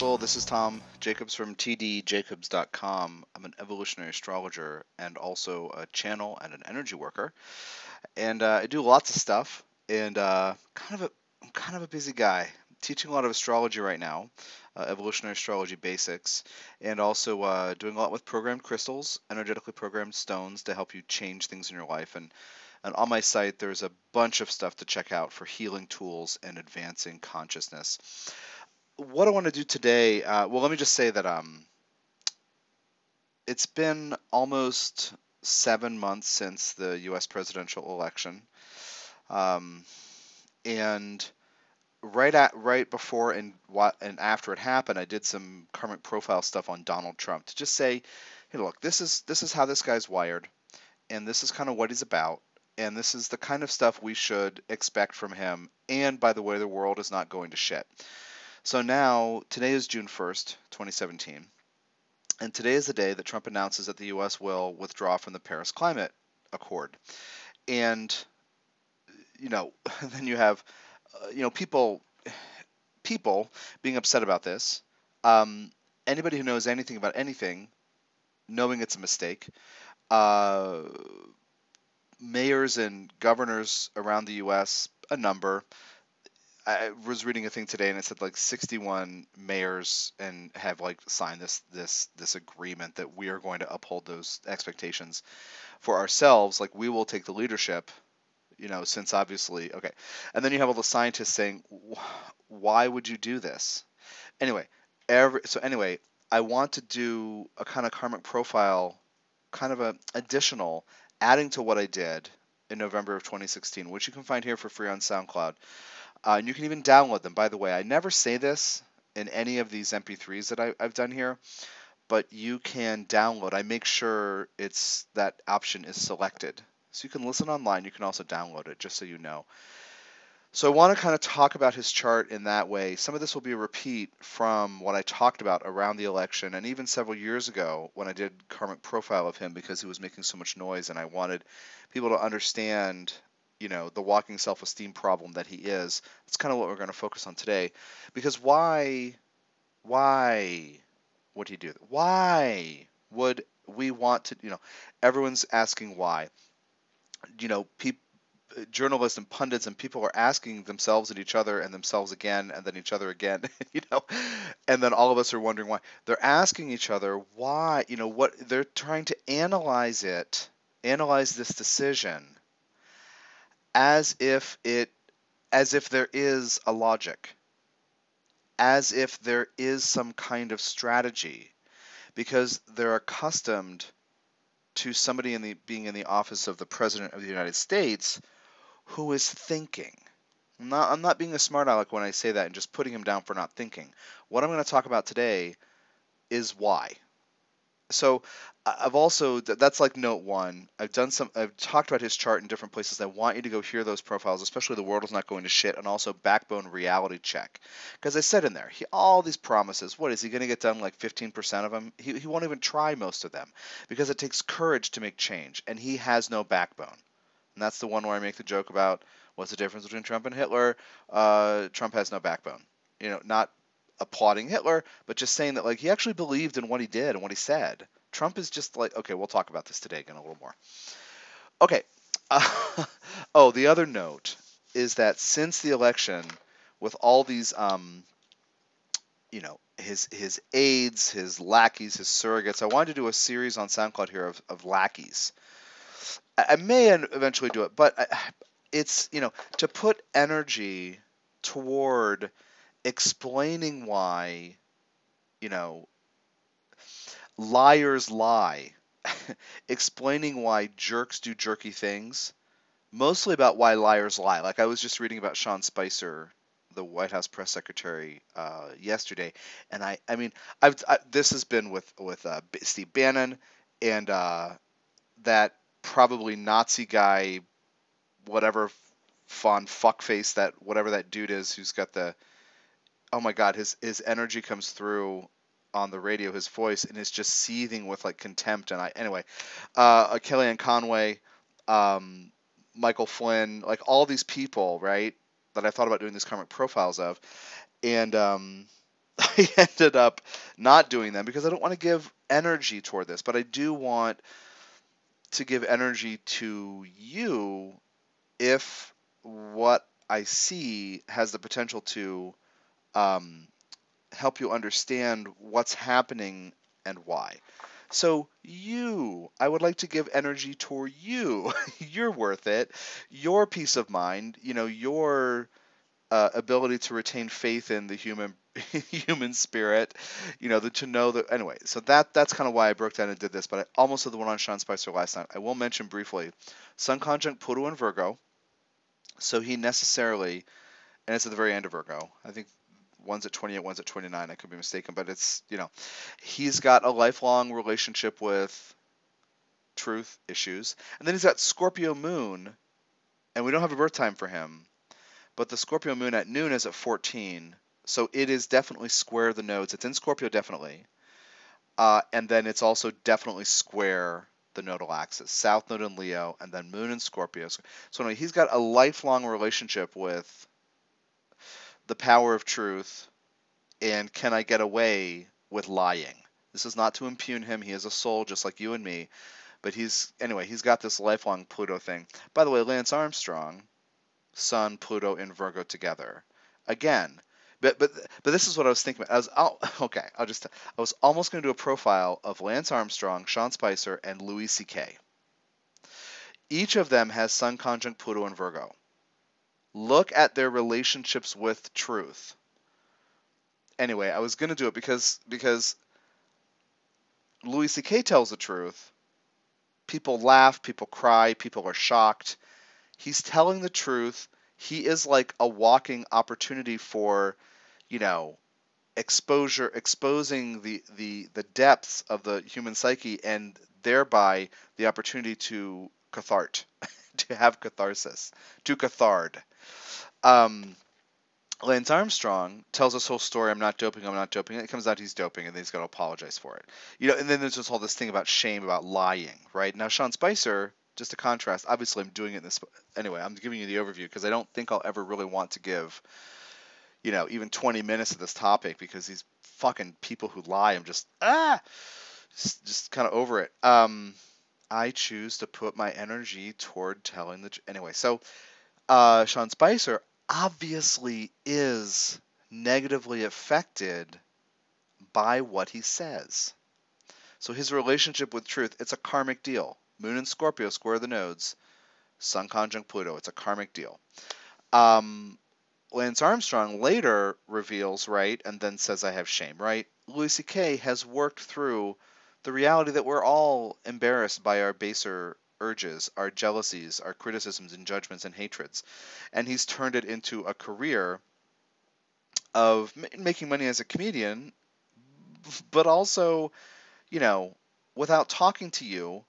People. This is Tom Jacobs from tdjacobs.com. I'm an evolutionary astrologer and also a channel and an energy worker. And uh, I do lots of stuff. And uh, kind of a, I'm kind of a busy guy. Teaching a lot of astrology right now, uh, evolutionary astrology basics, and also uh, doing a lot with programmed crystals, energetically programmed stones to help you change things in your life. And and on my site, there's a bunch of stuff to check out for healing tools and advancing consciousness what I want to do today, uh, well, let me just say that um, it's been almost seven months since the U.S. presidential election, um, and right at right before and what and after it happened, I did some karmic profile stuff on Donald Trump to just say, hey, look, this is this is how this guy's wired, and this is kind of what he's about. And this is the kind of stuff we should expect from him. And by the way, the world is not going to shit. So now, today is June 1st, 2017. And today is the day that Trump announces that the U.S. will withdraw from the Paris Climate Accord. And, you know, then you have, uh, you know, people, people being upset about this. Um, anybody who knows anything about anything, knowing it's a mistake. Uh, mayors and governors around the U.S., a number, I was reading a thing today and it said like 61 mayors and have like signed this this this agreement that we are going to uphold those expectations for ourselves. Like we will take the leadership you know since obviously okay. And then you have all the scientists saying why would you do this? Anyway every so anyway I want to do a kind of karmic profile kind of a additional adding to what I did in November of 2016 which you can find here for free on SoundCloud uh, and you can even download them. By the way, I never say this in any of these MP3s that I, I've done here, but you can download. I make sure it's that option is selected. So you can listen online. You can also download it, just so you know. So I want to kind of talk about his chart in that way. Some of this will be a repeat from what I talked about around the election and even several years ago when I did karmic profile of him because he was making so much noise and I wanted people to understand you know the walking self-esteem problem that he is that's kind of what we're going to focus on today. Because why why would he do that why would we want to you know everyone's asking why. You know people journalists and pundits and people are asking themselves and each other and themselves again and then each other again you know and then all of us are wondering why. They're asking each other why you know what they're trying to analyze it analyze this decision as if it as if there is a logic as if there is some kind of strategy because they're accustomed to somebody in the being in the office of the president of the United States who is thinking I'm not, I'm not being a smart aleck when I say that and just putting him down for not thinking. What I'm going to talk about today is why so I've also that's like note one. I've done some. I've talked about his chart in different places. I want you to go hear those profiles, especially the world is not going to shit, and also backbone reality check, because I said in there, he all these promises. What is he going to get done? Like 15% of them? He he won't even try most of them, because it takes courage to make change, and he has no backbone. And that's the one where I make the joke about what's the difference between Trump and Hitler. Uh, Trump has no backbone. You know, not applauding Hitler, but just saying that like he actually believed in what he did and what he said. Trump is just like okay, we'll talk about this today again a little more. Okay. Uh, oh, the other note is that since the election, with all these, um, you know, his his aides, his lackeys, his surrogates, I wanted to do a series on SoundCloud here of, of lackeys. I, I may eventually do it, but I, it's you know to put energy toward explaining why, you know, liars lie, explaining why jerks do jerky things, mostly about why liars lie. Like I was just reading about Sean Spicer, the White House press secretary, uh, yesterday, and I, I mean, I've I, this has been with with uh, Steve Bannon and uh, that probably Nazi guy, whatever fun fuckface that whatever that dude is who's got the oh my god, his his energy comes through on the radio, his voice, and is just seething with like contempt. And I anyway, uh, Kellyanne Conway, um, Michael Flynn, like all these people, right, that I thought about doing these karmic profiles of, and um, I ended up not doing them because I don't want to give energy toward this, but I do want to give energy to you if what I see has the potential to um, help you understand what's happening and why. So, you, I would like to give energy toward you. You're worth it. Your peace of mind, you know, your uh, ability to retain faith in the human human spirit, you know, the, to know that anyway. So that that's kind of why I broke down and did this. But I almost did the one on Sean Spicer last night. I will mention briefly, Sun conjunct Pluto and Virgo. So he necessarily, and it's at the very end of Virgo. I think one's at 28, one's at 29. I could be mistaken, but it's you know, he's got a lifelong relationship with truth issues, and then he's got Scorpio Moon, and we don't have a birth time for him but the Scorpio moon at noon is at 14. So it is definitely square the nodes. It's in Scorpio definitely. Uh, and then it's also definitely square the nodal axis. South node in Leo and then moon in Scorpio. So anyway, he's got a lifelong relationship with the power of truth and can I get away with lying? This is not to impugn him. He is a soul just like you and me. But he's anyway, he's got this lifelong Pluto thing. By the way, Lance Armstrong, Sun, Pluto, and Virgo together. Again, but but but this is what I was thinking. About. I was I'll, okay. I'll just I was almost going to do a profile of Lance Armstrong, Sean Spicer, and Louis C.K. Each of them has Sun conjunct Pluto and Virgo. Look at their relationships with truth. Anyway, I was going to do it because because Louis C.K. tells the truth. People laugh, people cry, people are shocked he's telling the truth. He is like a walking opportunity for, you know, exposure, exposing the the the depths of the human psyche, and thereby the opportunity to cathart, to have catharsis, to cathard. Um, Lance Armstrong tells this whole story. I'm not doping. I'm not doping. It comes out he's doping, and then he's got to apologize for it. You know, and then there's just all this thing about shame, about lying, right? Now Sean Spicer just to contrast. Obviously, I'm doing it in this anyway. I'm giving you the overview because I don't think I'll ever really want to give, you know, even 20 minutes of this topic because these fucking people who lie, I'm just ah, just, just kind of over it. Um, I choose to put my energy toward telling the anyway. So, uh, Sean Spicer obviously is negatively affected by what he says. So his relationship with truth, it's a karmic deal. Moon and Scorpio square the nodes. Sun conjunct Pluto. It's a karmic deal. Um, Lance Armstrong later reveals, right, and then says, I have shame, right? Louis C.K. has worked through the reality that we're all embarrassed by our baser urges, our jealousies, our criticisms and judgments and hatreds. And he's turned it into a career of making money as a comedian, but also, you know, without talking to you,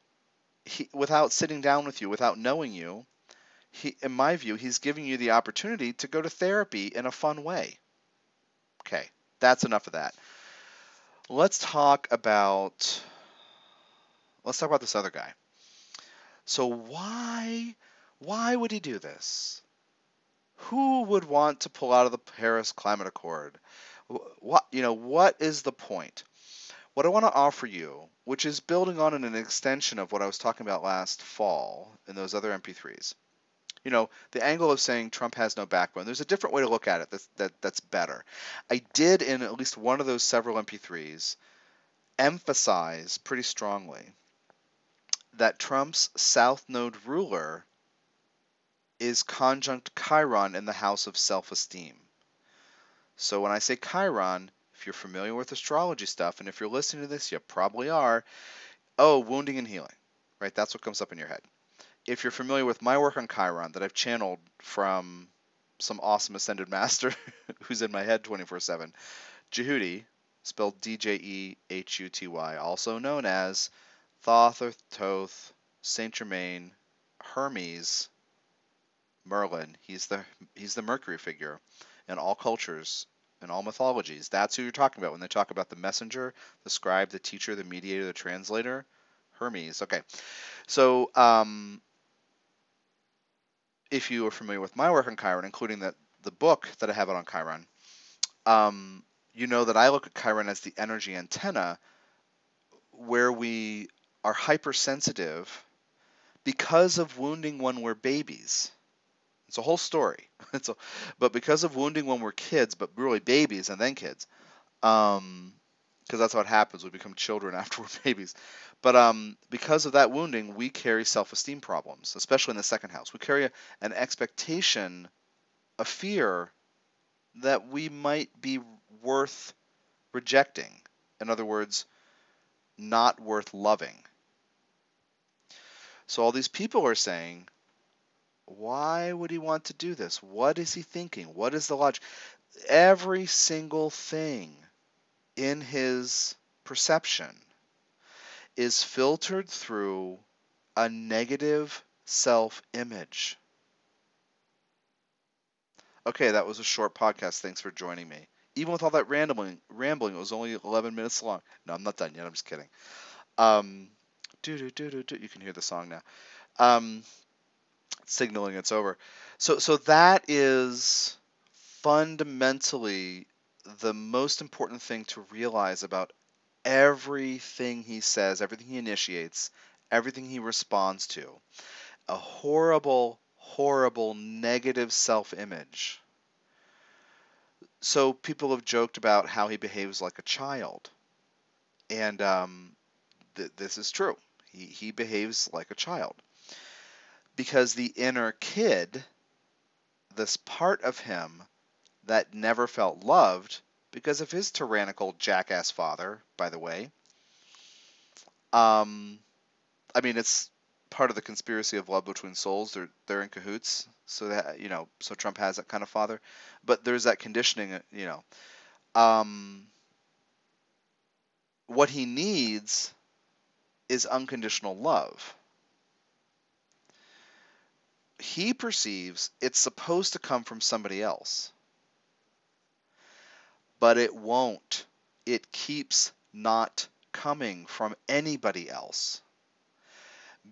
he, without sitting down with you, without knowing you, he, in my view, he's giving you the opportunity to go to therapy in a fun way. Okay, that's enough of that. Let's talk about let's talk about this other guy. So why why would he do this? Who would want to pull out of the Paris Climate Accord? What you know, what is the point? What I want to offer you, which is building on an extension of what I was talking about last fall in those other MP3s, you know, the angle of saying Trump has no backbone. There's a different way to look at it that's, that, that's better. I did, in at least one of those several MP3s, emphasize pretty strongly that Trump's South Node ruler is conjunct Chiron in the house of self esteem. So when I say Chiron, if you're familiar with astrology stuff, and if you're listening to this, you probably are. Oh, wounding and healing, right? That's what comes up in your head. If you're familiar with my work on Chiron that I've channeled from some awesome ascended master who's in my head 24 7, Djehuty, spelled D J E H U T Y, also known as Thoth Saint Germain, Hermes, Merlin. He's the he's the Mercury figure in all cultures in all mythologies. That's who you're talking about when they talk about the messenger, the scribe, the teacher, the mediator, the translator. Hermes. Okay. So, um, if you are familiar with my work on Chiron, including the, the book that I have out on Chiron, um, you know that I look at Chiron as the energy antenna where we are hypersensitive because of wounding when we're babies. It's a whole story. It's a, but because of wounding when we're kids, but really babies and then kids, um, because that's what happens. We become children after we're babies. But um, because of that wounding, we carry self-esteem problems, especially in the second house. We carry a, an expectation, a fear that we might be worth rejecting. In other words, not worth loving. So all these people are saying, why would he want to do this? What is he thinking? What is the logic? Every single thing in his perception is filtered through a negative self image. Okay, that was a short podcast. Thanks for joining me. Even with all that rambling, rambling, it was only 11 minutes long. No, I'm not done yet. I'm just kidding. Um, do do do do do. You can hear the song now. Um, signaling it's over. So so that is fundamentally the most important thing to realize about everything he says, everything he initiates, everything he responds to. A horrible, horrible negative self image. So people have joked about how he behaves like a child. And um, th- this is true. He, he behaves like a child. Because the inner kid, this part of him that never felt loved because of his tyrannical jackass father, by the way. Um, I mean, it's part of the conspiracy of love between souls. They're they're in cahoots. So that you know, so Trump has that kind of father, but there's that conditioning. You know, um, what he needs is unconditional love. He perceives it's supposed to come from somebody else but it won't. It keeps not coming from anybody else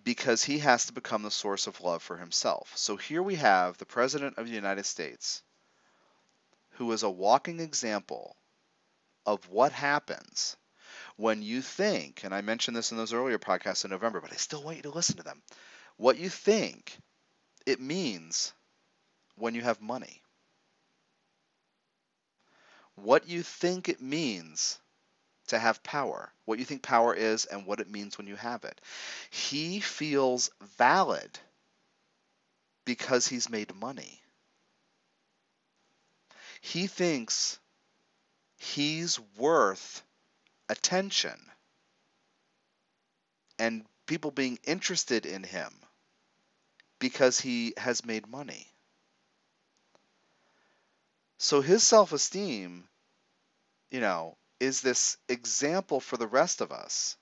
because he has to become the source of love for himself. So here we have the President of the United States, who is a walking example of what happens when you think, and I mentioned this in those earlier podcasts in November, but I still want you to listen to them. What you think it means when you have money what you think it means to have power, what you think power is, and what it means when you have it. He feels valid because he's made money. He thinks he's worth attention and people being interested in him because he has made money. So his self esteem, you know, is this example for the rest of us,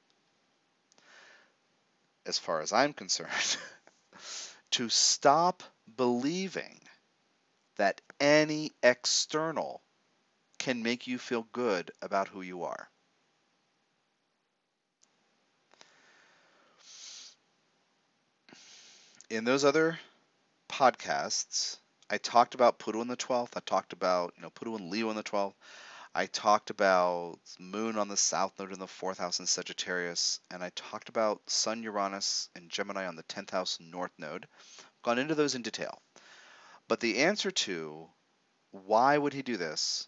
as far as I'm concerned, to stop believing that any external can make you feel good about who you are. In those other podcasts, I talked about Pluto in the 12th. I talked about, you know, Pluto and Leo in the 12th. I talked about Moon on the South Node in the 4th house in Sagittarius. And I talked about Sun Uranus and Gemini on the 10th house North Node. I've Gone into those in detail. But the answer to why would he do this?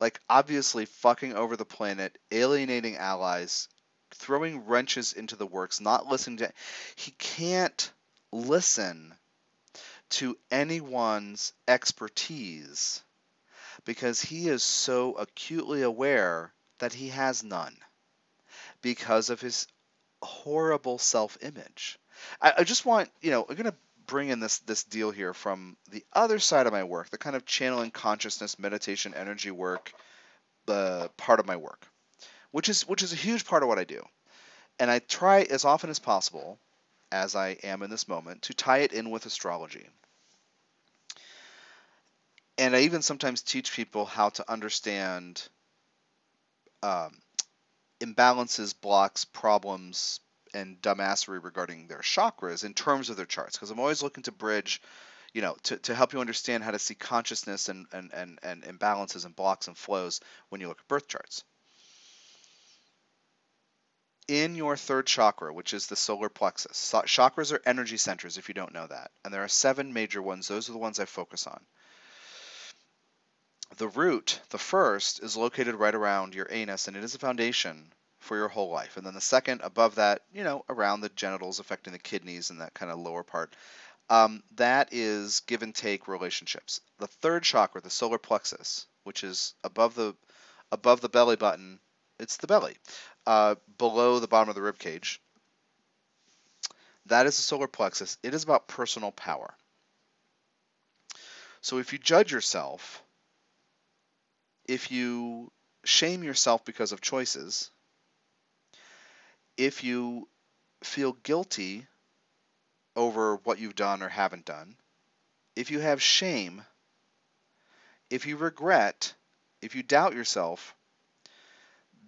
Like, obviously, fucking over the planet, alienating allies, throwing wrenches into the works, not listening to. He can't listen to anyone's expertise because he is so acutely aware that he has none because of his horrible self-image. I, I just want, you know, I'm going to bring in this this deal here from the other side of my work, the kind of channeling consciousness, meditation, energy work, the part of my work, which is which is a huge part of what I do. And I try as often as possible, as I am in this moment, to tie it in with astrology and I even sometimes teach people how to understand um, imbalances, blocks, problems, and dumbassery regarding their chakras in terms of their charts. Because I'm always looking to bridge, you know, to, to help you understand how to see consciousness and, and, and, and imbalances and blocks and flows when you look at birth charts. In your third chakra, which is the solar plexus, chakras are energy centers if you don't know that. And there are seven major ones. Those are the ones I focus on. The root, the first, is located right around your anus, and it is a foundation for your whole life. And then the second, above that, you know, around the genitals, affecting the kidneys and that kind of lower part, um, that is give and take relationships. The third chakra, the solar plexus, which is above the above the belly button, it's the belly, uh, below the bottom of the rib cage. That is the solar plexus. It is about personal power. So if you judge yourself, if you shame yourself because of choices, if you feel guilty over what you've done or haven't done, if you have shame, if you regret, if you doubt yourself,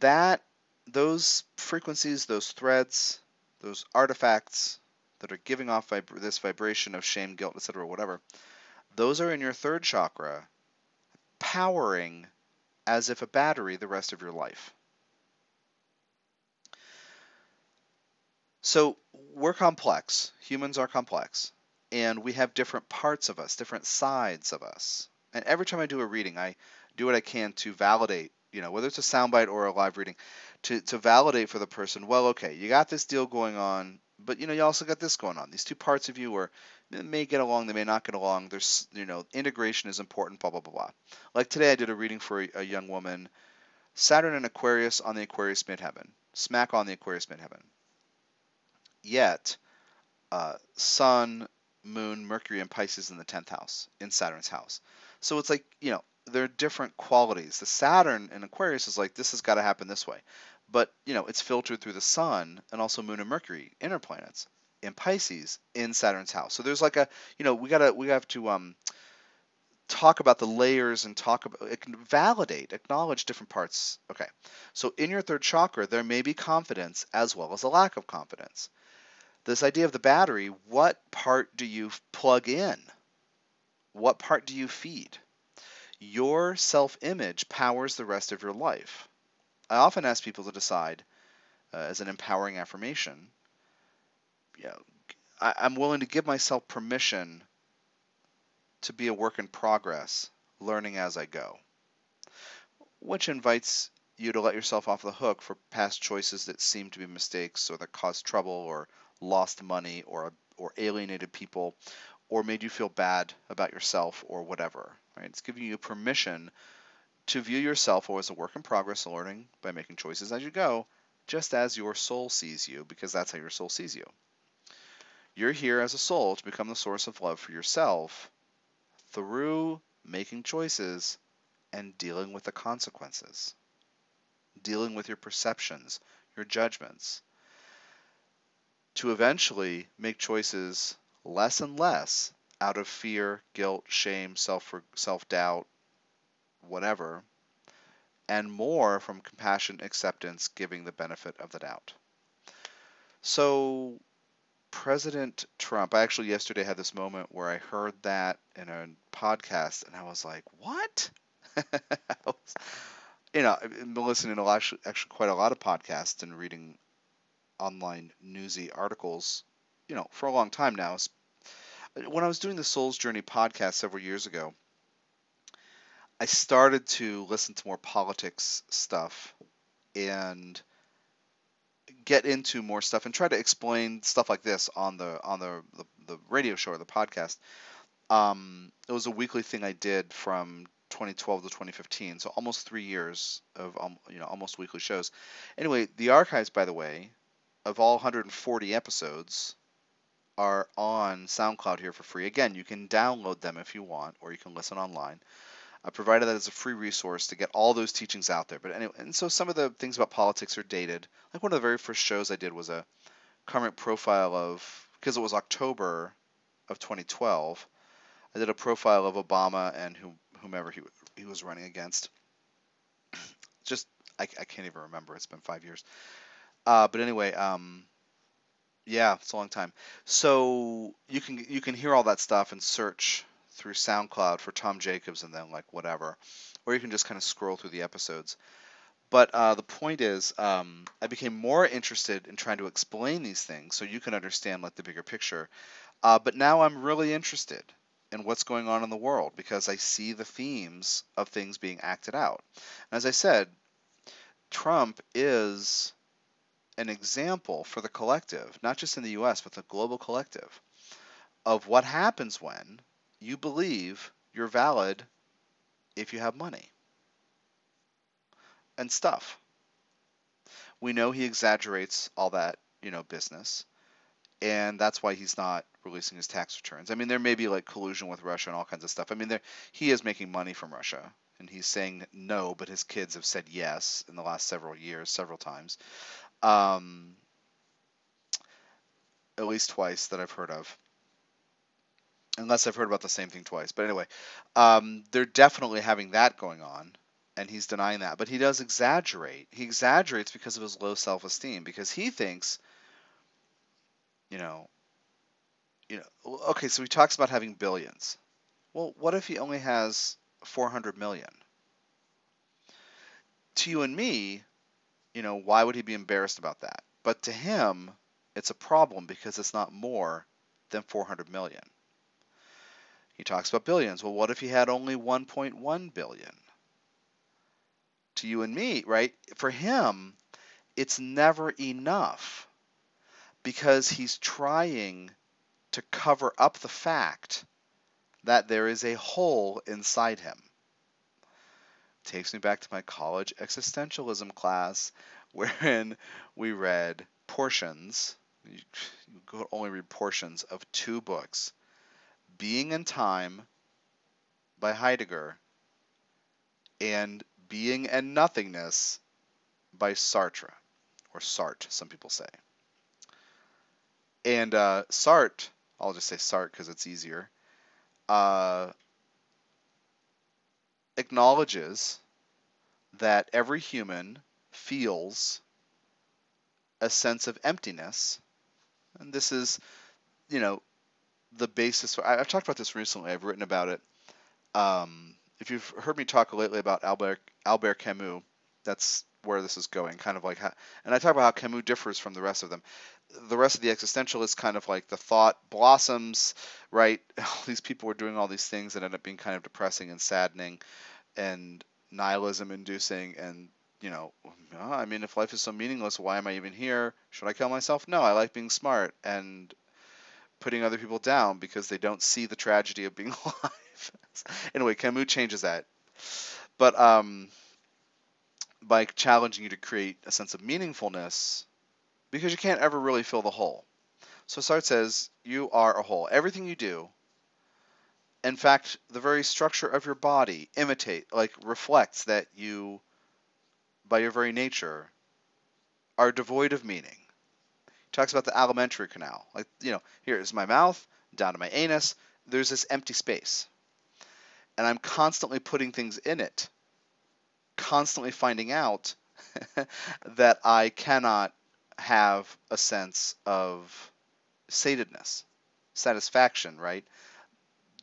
that those frequencies, those threads, those artifacts that are giving off vib this vibration of shame, guilt, etc., whatever, those are in your third chakra, powering as if a battery the rest of your life. So we're complex. Humans are complex. And we have different parts of us, different sides of us. And every time I do a reading, I do what I can to validate, you know, whether it's a soundbite or a live reading, to, to validate for the person, well, okay, you got this deal going on, but you know, you also got this going on. These two parts of you are may get along, they may not get along. There's, you know, integration is important, blah, blah, blah, blah. Like today, I did a reading for a, a young woman, Saturn and Aquarius on the Aquarius midheaven, smack on the Aquarius midheaven yet uh, Sun, Moon, Mercury, and Pisces in the 10th house, in Saturn's house. So it's like, you know, there are different qualities. The Saturn in Aquarius is like, this has got to happen this way. But, you know, it's filtered through the Sun and also Moon and Mercury, inner planets, in Pisces, in Saturn's house. So there's like a, you know, we gotta, we have to, um, talk about the layers and talk about validate acknowledge different parts okay so in your third chakra there may be confidence as well as a lack of confidence this idea of the battery, what part do you plug in? What part do you feed? Your self image powers the rest of your life. I often ask people to decide, uh, as an empowering affirmation, you know, I, I'm willing to give myself permission to be a work in progress, learning as I go, which invites you to let yourself off the hook for past choices that seem to be mistakes or that caused trouble or lost money or or alienated people or made you feel bad about yourself or whatever. Right? It's giving you permission to view yourself as a work in progress, learning by making choices as you go, just as your soul sees you, because that's how your soul sees you. You're here as a soul to become the source of love for yourself through making choices and dealing with the consequences, dealing with your perceptions, your judgments, to eventually make choices less and less out of fear, guilt, shame, self self doubt, whatever, and more from compassion, acceptance, giving the benefit of the doubt. So, President Trump, I actually yesterday had this moment where I heard that in a podcast, and I was like, "What?" was, you know, I've been listening to actually, actually quite a lot of podcasts and reading online newsy articles, you know, for a long time now. When I was doing the Soul's Journey podcast several years ago, I started to listen to more politics stuff and get into more stuff and try to explain stuff like this on the on the the, the radio show or the podcast. Um, it was a weekly thing I did from 2012 to 2015, so almost three years of um, you know almost weekly shows. Anyway, the archives, by the way, of all 140 episodes are on SoundCloud here for free. Again, you can download them if you want, or you can listen online. I provided that as a free resource to get all those teachings out there. But anyway, and so some of the things about politics are dated. Like one of the very first shows I did was a karmic profile of, because it was October of 2012, I did a profile of Obama and whomever he, he was running against. Just, I, I can't even remember. It's been five years. Uh, but anyway, um, Yeah, it's a long time. So you can you can hear all that stuff and search through SoundCloud for Tom Jacobs and then like whatever, or you can just kind of scroll through the episodes. But uh, the point is, um, I became more interested in trying to explain these things so you can understand like the bigger picture. Uh, but now I'm really interested in what's going on in the world because I see the themes of things being acted out. And as I said, Trump is an example for the collective, not just in the US, but the global collective, of what happens when you believe you're valid if you have money and stuff. We know he exaggerates all that, you know, business, and that's why he's not releasing his tax returns. I mean, there may be like collusion with Russia and all kinds of stuff. I mean, there he is making money from Russia, and he's saying no, but his kids have said yes in the last several years, several times, um, at least twice that I've heard of. Unless I've heard about the same thing twice. But anyway, um, they're definitely having that going on and he's denying that. But he does exaggerate. He exaggerates because of his low self-esteem because he thinks, you know, you know, okay, so he talks about having billions. Well, what if he only has 400 million? To you and me, you know, why would he be embarrassed about that? But to him, it's a problem because it's not more than 400 million. He talks about billions. Well, what if he had only 1.1 billion? to you and me, right? For him, it's never enough because he's trying to cover up the fact that there is a hole inside him. Takes me back to my college existentialism class wherein we read portions, you could only read portions of two books Being and Time by Heidegger and being and Nothingness by Sartre, or Sartre, some people say. And uh, Sartre, I'll just say Sartre because it's easier, uh, acknowledges that every human feels a sense of emptiness. And this is, you know, the basis. For, I've talked about this recently. I've written about it. Um, if you've heard me talk lately about Albert Albert Camus, that's where this is going. Kind of like how, and I talk about how Camus differs from the rest of them. The rest of the existentialists kind of like the thought blossoms, right? All these people were doing all these things that end up being kind of depressing and saddening, and nihilism inducing and you know, I mean, if life is so meaningless, why am I even here? Should I kill myself? No, I like being smart and putting other people down because they don't see the tragedy of being alive. anyway, Camus changes that. But um, by challenging you to create a sense of meaningfulness, because you can't ever really fill the hole. So Sartre says, you are a hole. Everything you do, in fact, the very structure of your body imitate, like reflects that you, by your very nature, are devoid of meaning. He talks about the alimentary canal. Like, you know, here is my mouth, down to my anus. There's this empty space and I'm constantly putting things in it, constantly finding out that I cannot have a sense of satedness, satisfaction, right?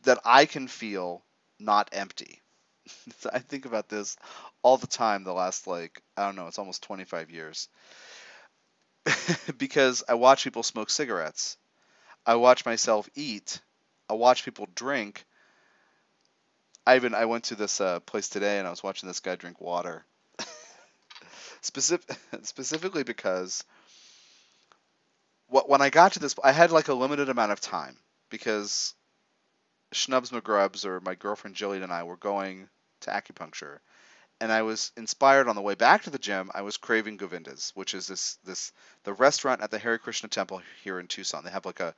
That I can feel not empty. I think about this all the time the last, like, I don't know, it's almost 25 years. because I watch people smoke cigarettes, I watch myself eat, I watch people drink, I even I went to this uh, place today and I was watching this guy drink water. Specific, specifically because what when I got to this, I had like a limited amount of time because Schnubs McGrubs or my girlfriend Jillian and I were going to acupuncture, and I was inspired on the way back to the gym. I was craving Govinda's, which is this this the restaurant at the Hare Krishna Temple here in Tucson. They have like a,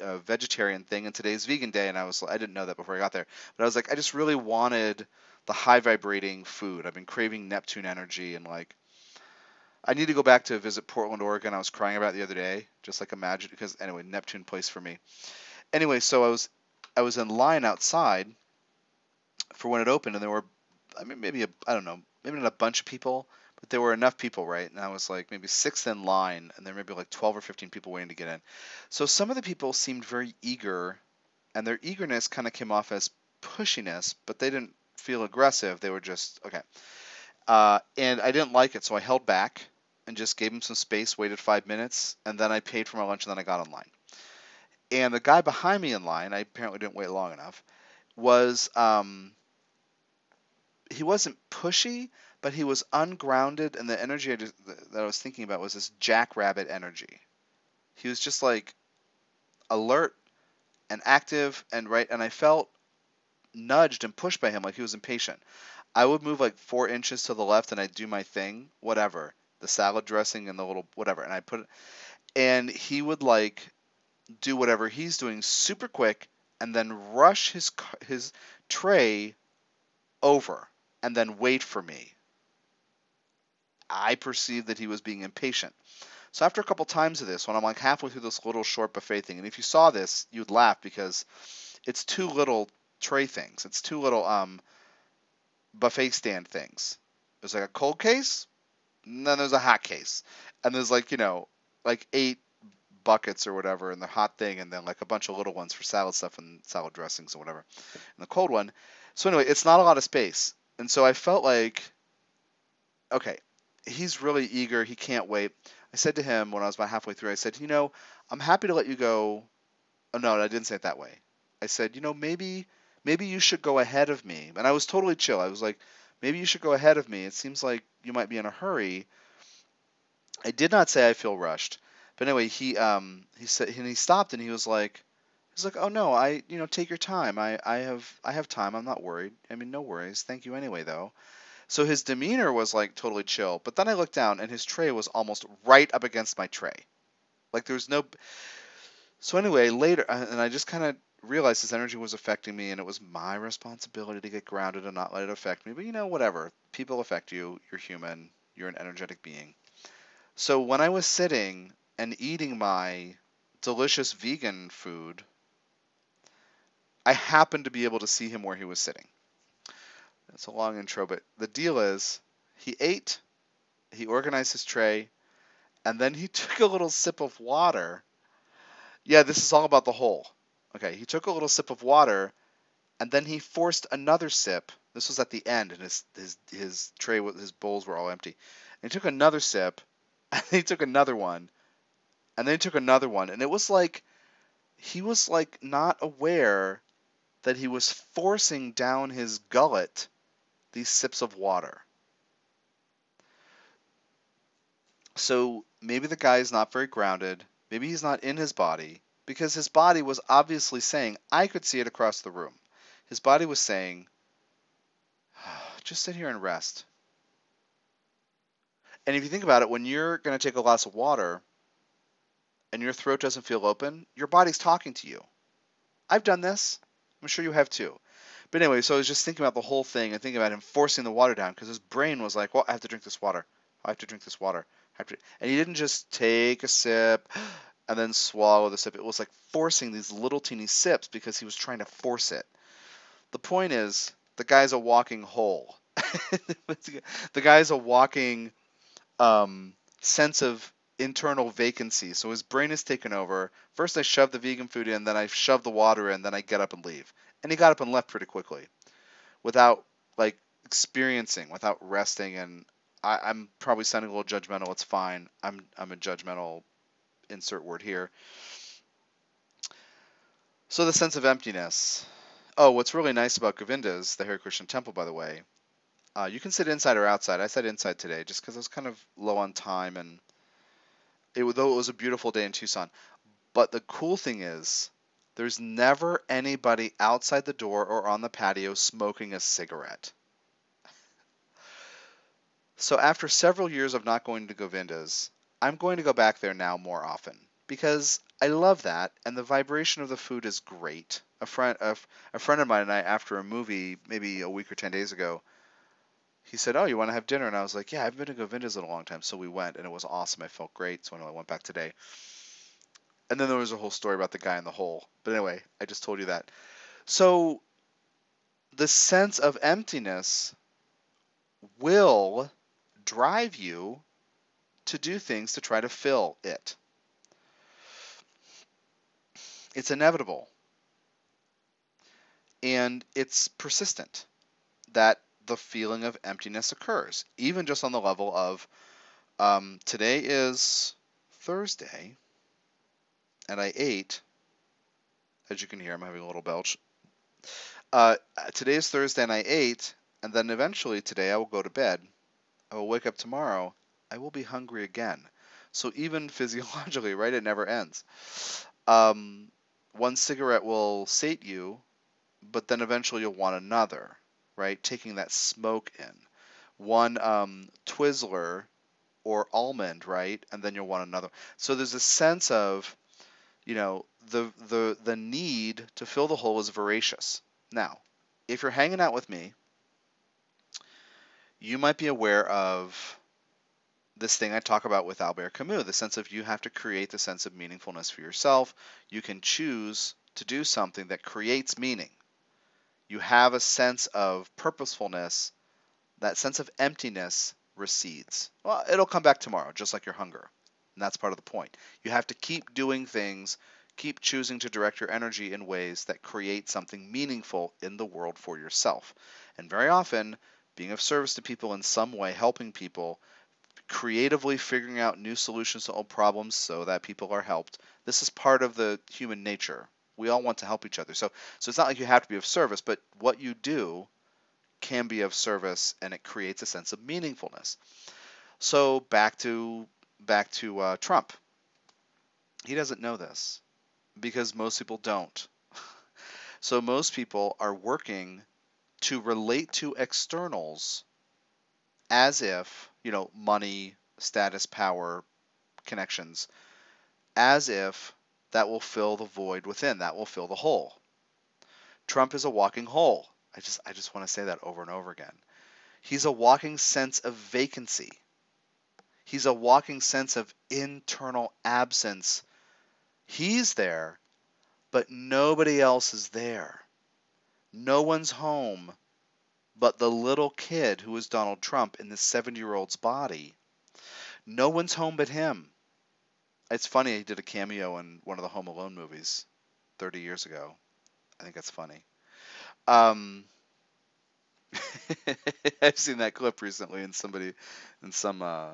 a vegetarian thing, and today's vegan day, and I was I didn't know that before I got there, but I was like I just really wanted the high vibrating food. I've been craving Neptune energy and like. I need to go back to visit Portland, Oregon. I was crying about the other day, just like imagine because anyway, Neptune place for me. Anyway, so I was I was in line outside for when it opened, and there were I mean, maybe a, I don't know, maybe not a bunch of people, but there were enough people, right? And I was like maybe sixth in line, and there may be like 12 or 15 people waiting to get in. So some of the people seemed very eager, and their eagerness kind of came off as pushiness, but they didn't feel aggressive. They were just, okay. Uh, and I didn't like it, so I held back and just gave him some space, waited five minutes, and then I paid for my lunch, and then I got online. And the guy behind me in line, I apparently didn't wait long enough, was um, he wasn't pushy, but he was ungrounded, and the energy I just, that I was thinking about was this jackrabbit energy. He was just like alert and active and right, and I felt nudged and pushed by him like he was impatient. I would move like four inches to the left and I'd do my thing, whatever, the salad dressing and the little whatever, and I put it, and he would like do whatever he's doing super quick and then rush his his tray over and then wait for me. I perceived that he was being impatient. So after a couple times of this, when I'm like halfway through this little short buffet thing, and if you saw this, you'd laugh because it's two little tray things. It's two little um buffet stand things. There's like a cold case, and then there's a hot case, and there's like you know like eight buckets or whatever in the hot thing, and then like a bunch of little ones for salad stuff and salad dressings or whatever in the cold one. So anyway, it's not a lot of space, and so I felt like, okay, he's really eager. He can't wait. I said to him when I was about halfway through, I said, you know, I'm happy to let you go. Oh no, I didn't say it that way. I said, you know, maybe maybe you should go ahead of me. And I was totally chill. I was like, maybe you should go ahead of me. It seems like you might be in a hurry. I did not say I feel rushed. But anyway, he um he said and he stopped and he was like he's like, "Oh no, I you know, take your time. I I have I have time. I'm not worried. I mean, no worries. Thank you anyway though." So his demeanor was like totally chill. But then I looked down and his tray was almost right up against my tray. Like there was no So anyway, later and I just kind of realized this energy was affecting me and it was my responsibility to get grounded and not let it affect me. But you know, whatever. People affect you. You're human. You're an energetic being. So when I was sitting and eating my delicious vegan food, I happened to be able to see him where he was sitting. It's a long intro, but the deal is he ate, he organized his tray, and then he took a little sip of water. Yeah, this is all about the hole. Okay, he took a little sip of water, and then he forced another sip. This was at the end, and his his his tray, his bowls were all empty. And he took another sip, and he took another one, and then he took another one, and it was like he was like not aware that he was forcing down his gullet these sips of water. So maybe the guy is not very grounded. Maybe he's not in his body because his body was obviously saying, I could see it across the room. His body was saying, ah, just sit here and rest. And if you think about it, when you're going to take a glass of water and your throat doesn't feel open, your body's talking to you. I've done this. I'm sure you have too. But anyway, so I was just thinking about the whole thing and thinking about him forcing the water down because his brain was like, well, I have to drink this water. I have to drink this water. And he didn't just take a sip and then swallow the sip. It was like forcing these little teeny sips because he was trying to force it. The point is, the guy's a walking hole. the guy's a walking um, sense of internal vacancy. So his brain is taken over. First, I shove the vegan food in, then I shove the water in, then I get up and leave and he got up and left pretty quickly, without like experiencing, without resting. And I, I'm probably sounding a little judgmental. It's fine. I'm I'm a judgmental insert word here. So the sense of emptiness. Oh, what's really nice about Govinda's, the Hare Krishna temple, by the way, uh, you can sit inside or outside. I sat inside today just because I was kind of low on time, and it, though it was a beautiful day in Tucson. But the cool thing is, there's never anybody outside the door or on the patio smoking a cigarette. So after several years of not going to Govinda's, I'm going to go back there now more often because I love that and the vibration of the food is great. A friend a, a friend of mine and I after a movie maybe a week or 10 days ago he said, "Oh, you want to have dinner?" And I was like, "Yeah, I've been to Govinda's in a long time." So we went and it was awesome. I felt great. So I went back today and then there was a whole story about the guy in the hole. But anyway, I just told you that. So the sense of emptiness will drive you to do things to try to fill it. It's inevitable. And it's persistent that the feeling of emptiness occurs, even just on the level of um, today is Thursday, and I ate. As you can hear, I'm having a little belch. Uh, today is Thursday, and I ate, and then eventually today I will go to bed. I will wake up tomorrow. I will be hungry again. So even physiologically, right, it never ends. Um, one cigarette will sate you, but then eventually you'll want another, right? Taking that smoke in. One um, Twizzler or almond, right? And then you'll want another. So there's a sense of, you know, the the the need to fill the hole is voracious. Now, if you're hanging out with me, you might be aware of this thing I talk about with Albert Camus, the sense of you have to create the sense of meaningfulness for yourself. You can choose to do something that creates meaning. You have a sense of purposefulness, that sense of emptiness recedes. Well, it'll come back tomorrow, just like your hunger. And that's part of the point. You have to keep doing things, keep choosing to direct your energy in ways that create something meaningful in the world for yourself. And very often, being of service to people in some way, helping people, creatively figuring out new solutions to old problems so that people are helped. This is part of the human nature. We all want to help each other. So so it's not like you have to be of service, but what you do can be of service and it creates a sense of meaningfulness. So back to back to uh, Trump. He doesn't know this because most people don't. so most people are working to relate to externals as if, you know, money, status, power, connections, as if that will fill the void within, that will fill the hole. Trump is a walking hole. I just I just want to say that over and over again. He's a walking sense of vacancy. He's a walking sense of internal absence. He's there, but nobody else is there. No one's home but the little kid who is Donald Trump in this 70 year old's body. No one's home but him. It's funny, he did a cameo in one of the Home Alone movies 30 years ago. I think that's funny. Um, I've seen that clip recently in somebody in some uh,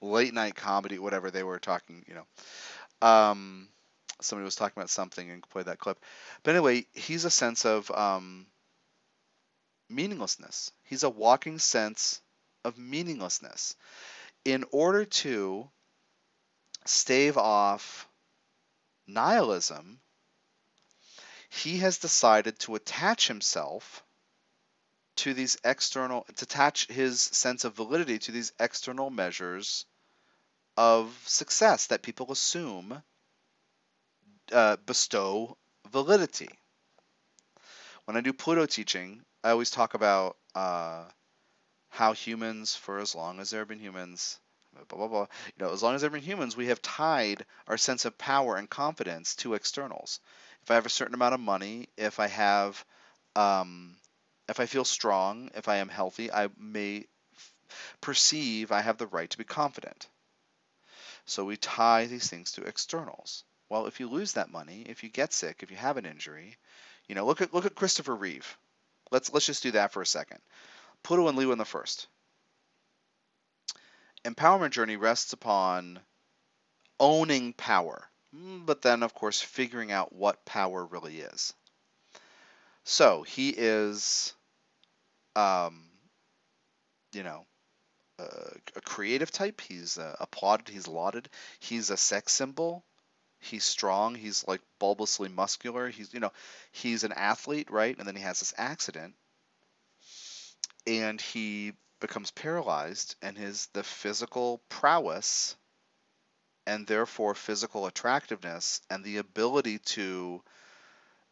late night comedy, whatever they were talking. You know, um, somebody was talking about something and played that clip. But anyway, he's a sense of um, meaninglessness. He's a walking sense of meaninglessness. In order to stave off nihilism, he has decided to attach himself to these external, to attach his sense of validity to these external measures of success that people assume uh, bestow validity. When I do Pluto teaching, I always talk about uh, how humans, for as long as there have been humans, blah blah blah. You know, as long as there have been humans, we have tied our sense of power and confidence to externals if I have a certain amount of money, if I have, um, if I feel strong, if I am healthy, I may perceive I have the right to be confident. So we tie these things to externals. Well, if you lose that money, if you get sick, if you have an injury, you know, look at look at Christopher Reeve. Let's let's just do that for a second. Pluto and Leo in the first. Empowerment journey rests upon owning power. Mm, but then, of course, figuring out what power really is. So he is, um, you know, uh, a creative type. He's uh, applauded. He's lauded. He's a sex symbol. He's strong. He's like bulbously muscular. He's, you know, he's an athlete, right? And then he has this accident, and he becomes paralyzed, and his the physical prowess and therefore physical attractiveness and the ability to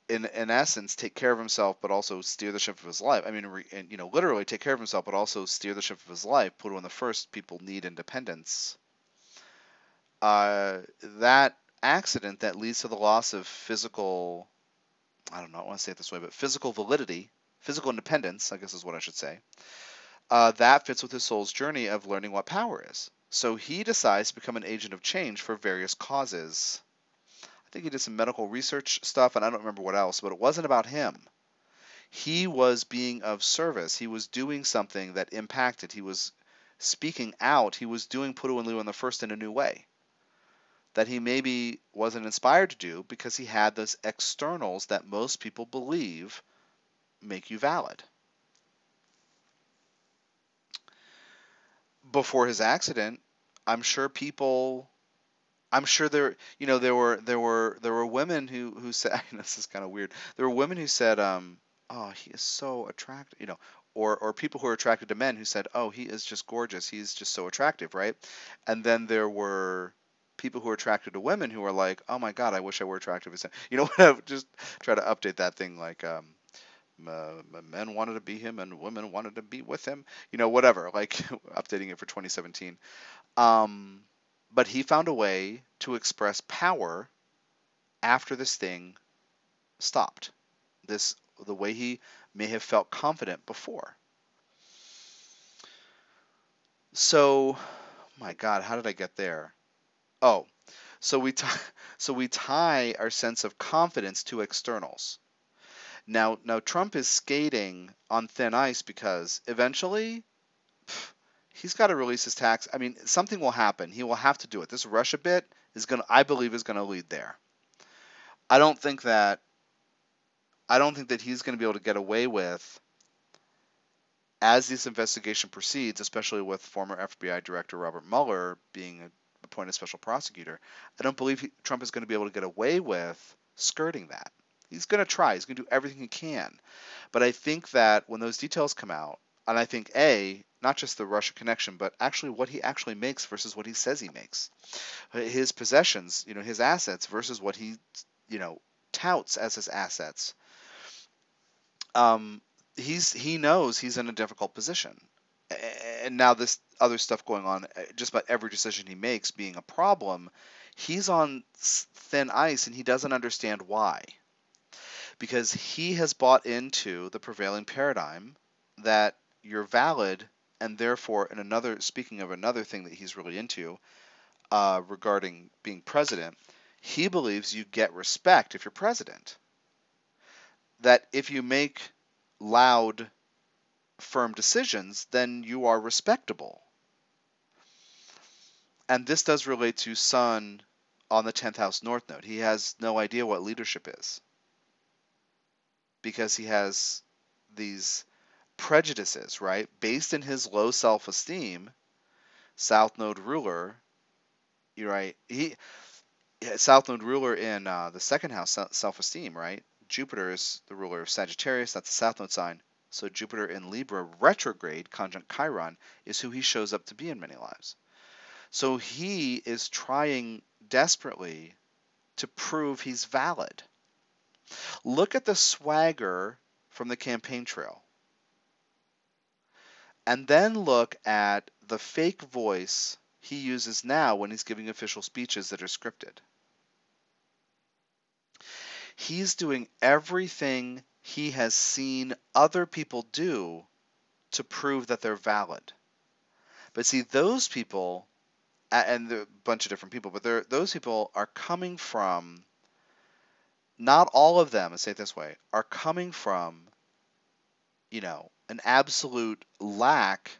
in in essence take care of himself but also steer the ship of his life i mean re, and, you know literally take care of himself but also steer the ship of his life Pluto in the first people need independence uh, that accident that leads to the loss of physical i don't know i want to say it this way but physical validity physical independence i guess is what i should say uh, that fits with his soul's journey of learning what power is. So he decides to become an agent of change for various causes. I think he did some medical research stuff, and I don't remember what else, but it wasn't about him. He was being of service. He was doing something that impacted. He was speaking out. He was doing Pluto and Leo in the first in a new way that he maybe wasn't inspired to do because he had those externals that most people believe make you valid. Before his accident, I'm sure people I'm sure there you know there were there were there were women who who said this is kind of weird. There were women who said um oh he is so attractive, you know, or or people who are attracted to men who said, "Oh, he is just gorgeous. He's just so attractive," right? And then there were people who are attracted to women who are like, "Oh my God, I wish I were attractive as him." You know, what? just try to update that thing like um, uh, men wanted to be him and women wanted to be with him. You know, whatever. Like updating it for 2017. Um, but he found a way to express power after this thing stopped. This the way he may have felt confident before. So, my God, how did I get there? Oh, so we tie, so we tie our sense of confidence to externals. Now, now Trump is skating on thin ice because eventually he's got to release his tax. I mean, something will happen. He will have to do it. This Russia bit is going to I believe is going to lead there. I don't think that I don't think that he's going to be able to get away with as this investigation proceeds, especially with former FBI Director Robert Mueller being appointed special prosecutor, I don't believe he, Trump is going to be able to get away with skirting that. He's going to try. He's going to do everything he can. But I think that when those details come out, and I think A, not just the Russia connection, but actually what he actually makes versus what he says he makes, his possessions, you know, his assets versus what he, you know, touts as his assets. Um, he's he knows he's in a difficult position, and now this other stuff going on, uh, just about every decision he makes being a problem, he's on thin ice and he doesn't understand why. Because he has bought into the prevailing paradigm that you're valid and therefore in another speaking of another thing that he's really into uh, regarding being president he believes you get respect if you're president that if you make loud firm decisions then you are respectable and this does relate to Sun on the 10th house north node. He has no idea what leadership is because he has these prejudices, right? Based in his low self-esteem, South Node ruler, you're right. He South Node ruler in uh, the second house, self-esteem, right? Jupiter is the ruler of Sagittarius. That's the South Node sign. So Jupiter in Libra retrograde, conjunct Chiron, is who he shows up to be in many lives. So he is trying desperately to prove he's valid. Look at the swagger from the campaign trail. And then look at the fake voice he uses now when he's giving official speeches that are scripted. He's doing everything he has seen other people do to prove that they're valid. But see, those people and a bunch of different people, but those people are coming from, not all of them, let's say it this way, are coming from, you know, an absolute lack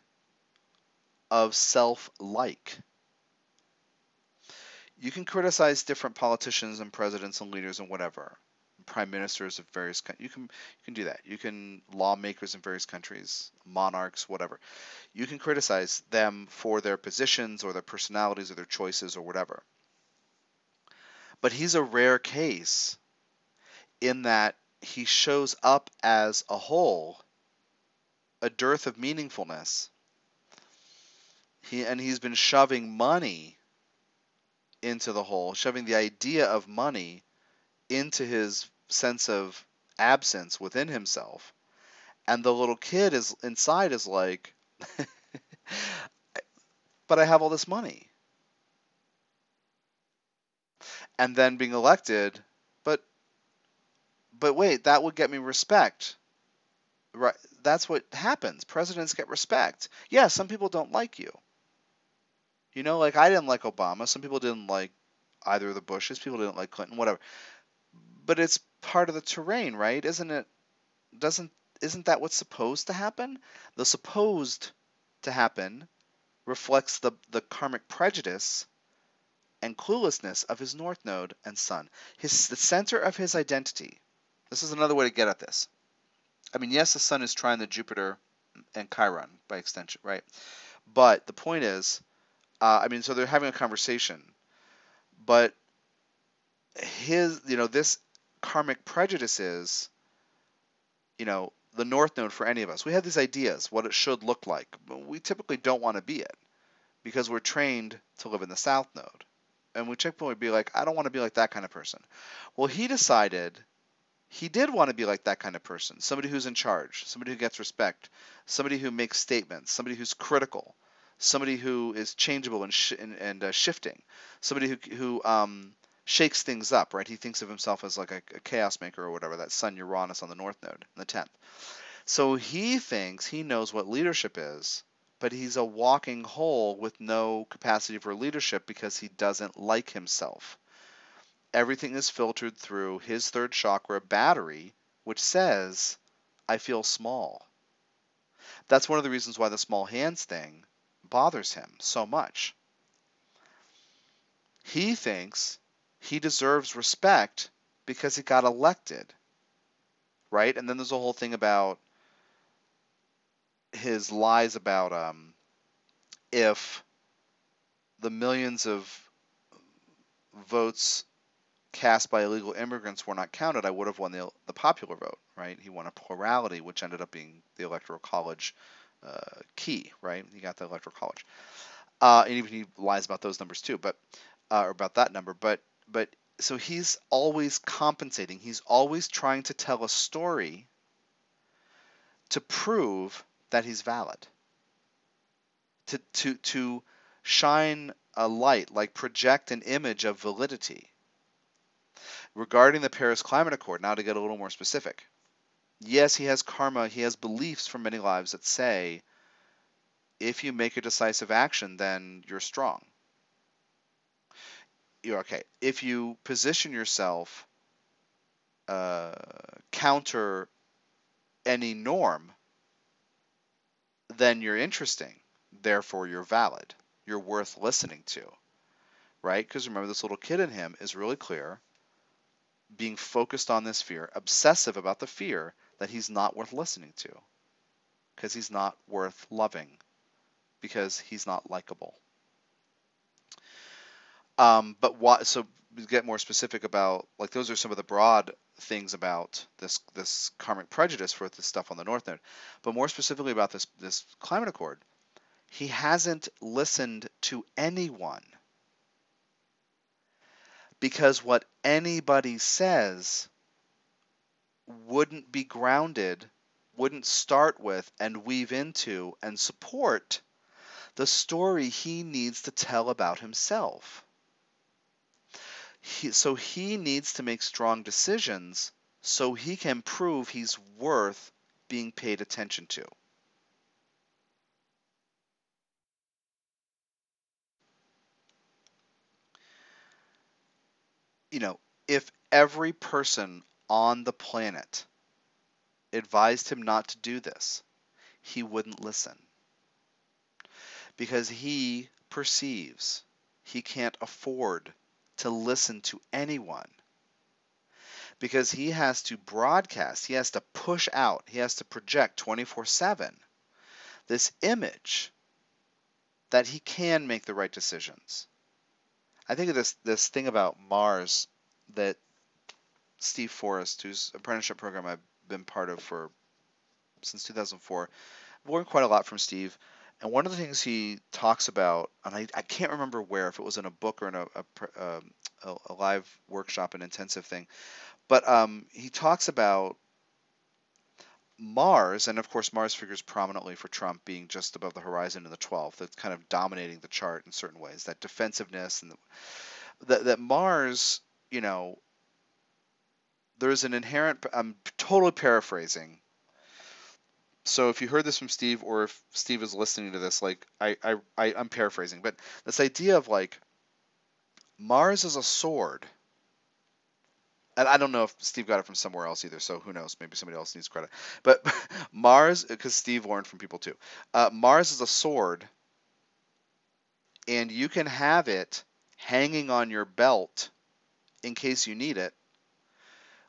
of self like. You can criticize different politicians and presidents and leaders and whatever prime ministers of various you can you can do that. You can lawmakers in various countries, monarchs, whatever. You can criticize them for their positions or their personalities or their choices or whatever. But he's a rare case in that he shows up as a whole, a dearth of meaningfulness. He and he's been shoving money into the hole, shoving the idea of money into his sense of absence within himself. And the little kid is inside is like, but I have all this money. And then being elected, but but wait, that would get me respect. Right that's what happens. Presidents get respect. Yeah some people don't like you. You know like i didn't like obama. Some people didn't like either of the bushes. People didn't like clinton whatever. But it's part of the terrain right? Isn't it doesn't isn't that what's supposed to happen? The supposed to happen reflects the the karmic prejudice and cluelessness of his north node and sun. His the center of his identity. This is another way to get at this. I mean, yes, the sun is trying the Jupiter and Chiron by extension, right? But the point is, uh, I mean, so they're having a conversation, but his, you know, this karmic prejudice is, you know, the north node for any of us. We have these ideas what it should look like, but we typically don't want to be it because we're trained to live in the south node. And we typically be like, I don't want to be like that kind of person. Well, he decided he did want to be like that kind of person somebody who's in charge somebody who gets respect somebody who makes statements somebody who's critical somebody who is changeable and, sh- and, and uh, shifting somebody who, who um, shakes things up right he thinks of himself as like a, a chaos maker or whatever that sun uranus on the north node in the 10th so he thinks he knows what leadership is but he's a walking hole with no capacity for leadership because he doesn't like himself everything is filtered through his third chakra battery, which says, I feel small. That's one of the reasons why the small hands thing bothers him so much. He thinks he deserves respect because he got elected. Right? And then there's a whole thing about his lies about um, if the millions of votes cast by illegal immigrants were not counted, I would have won the, the popular vote, right? He won a plurality, which ended up being the electoral college uh, key, right? He got the electoral college. Uh, and even he lies about those numbers too, but uh, or about that number. But but so he's always compensating. He's always trying to tell a story to prove that he's valid. To to to shine a light, like project an image of validity Regarding the Paris Climate Accord, now to get a little more specific. Yes, he has karma, he has beliefs from many lives that say if you make a decisive action, then you're strong. You're okay. If you position yourself uh, counter any norm, then you're interesting. Therefore, you're valid. You're worth listening to. Right? Because remember, this little kid in him is really clear being focused on this fear, obsessive about the fear that he's not worth listening to because he's not worth loving because he's not likable. Um, but what? So get more specific about like those are some of the broad things about this this karmic prejudice for this stuff on the North Node, but more specifically about this this climate accord. He hasn't listened to anyone because what anybody says wouldn't be grounded, wouldn't start with and weave into and support the story he needs to tell about himself. He, so he needs to make strong decisions so he can prove he's worth being paid attention to. you know, if every person on the planet advised him not to do this, he wouldn't listen. Because he perceives he can't afford to listen to anyone. Because he has to broadcast, he has to push out, he has to project 24 7 this image that he can make the right decisions. I think of this this thing about Mars that Steve Forrest, whose apprenticeship program I've been part of for since 2004, I've learned quite a lot from Steve. And one of the things he talks about, and I, I can't remember where, if it was in a book or in a, a, um, a, a live workshop, an intensive thing, but um, he talks about Mars, and of course, Mars figures prominently for Trump being just above the horizon in the 12th. That's kind of dominating the chart in certain ways. That defensiveness and the, that, that Mars, you know, there's an inherent. I'm totally paraphrasing, so if you heard this from Steve, or if Steve is listening to this, like I, I, I I'm paraphrasing, but this idea of like Mars is a sword. And I don't know if Steve got it from somewhere else either, so who knows? Maybe somebody else needs credit. But Mars, because Steve learned from people too. Uh, Mars is a sword, and you can have it hanging on your belt in case you need it.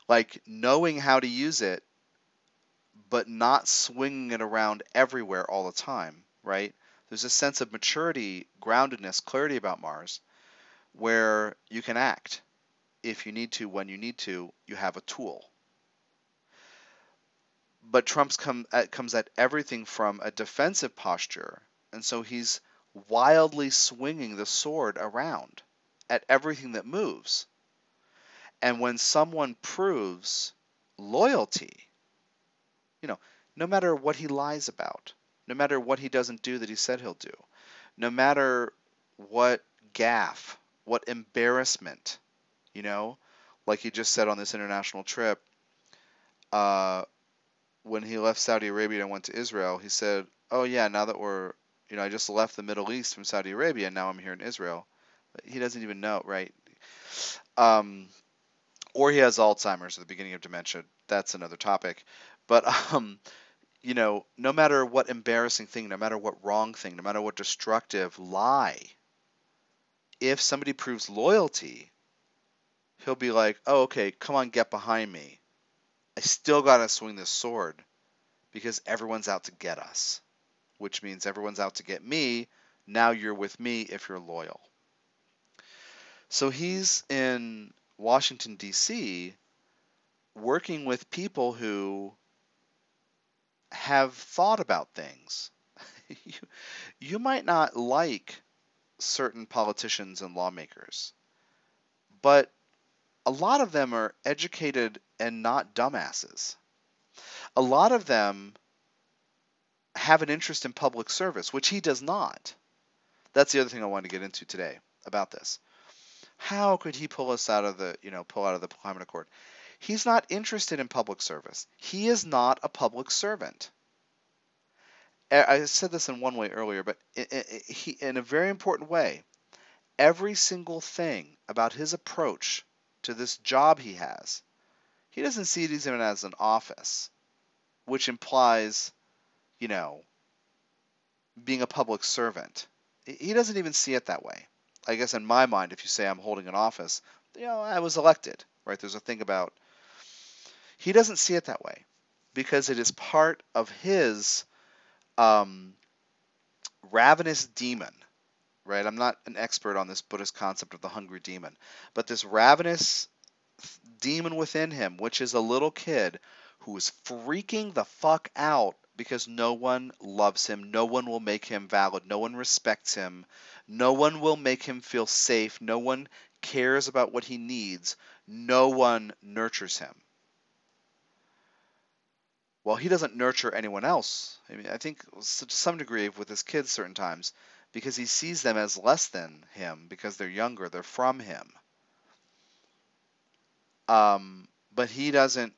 Like knowing how to use it, but not swinging it around everywhere all the time, right? There's a sense of maturity, groundedness, clarity about Mars where you can act if you need to, when you need to, you have a tool. But Trump's come at, comes at everything from a defensive posture, and so he's wildly swinging the sword around at everything that moves. And when someone proves loyalty, you know, no matter what he lies about, no matter what he doesn't do that he said he'll do, no matter what gaffe, what embarrassment, you know, like he just said on this international trip, uh, when he left Saudi Arabia and went to Israel, he said, "Oh yeah, now that we're, you know, I just left the Middle East from Saudi Arabia, and now I'm here in Israel." He doesn't even know, right? Um, or he has Alzheimer's at the beginning of dementia. That's another topic. But um, you know, no matter what embarrassing thing, no matter what wrong thing, no matter what destructive lie, if somebody proves loyalty, he'll be like, "Oh, okay, come on, get behind me. I still gotta swing this sword because everyone's out to get us, which means everyone's out to get me. Now you're with me if you're loyal." So he's in Washington D.C. working with people who have thought about things. you, you might not like certain politicians and lawmakers, but a lot of them are educated and not dumbasses. A lot of them have an interest in public service, which he does not. That's the other thing I wanted to get into today about this. How could he pull us out of the, you know, pull out of the climate accord? He's not interested in public service. He is not a public servant. I said this in one way earlier, but in a very important way, every single thing about his approach to this job he has, he doesn't see it even as an office, which implies, you know, being a public servant. He doesn't even see it that way. I guess in my mind, if you say I'm holding an office, you know, I was elected, right? There's a thing about he doesn't see it that way because it is part of his um, ravenous demon, right? I'm not an expert on this Buddhist concept of the hungry demon, but this ravenous demon within him, which is a little kid who is freaking the fuck out because no one loves him, no one will make him valid, no one respects him, no one will make him feel safe, no one cares about what he needs, no one nurtures him well, he doesn't nurture anyone else. I mean, I think to some degree with his kids certain times, because he sees them as less than him because they're younger, they're from him. Um, but he doesn't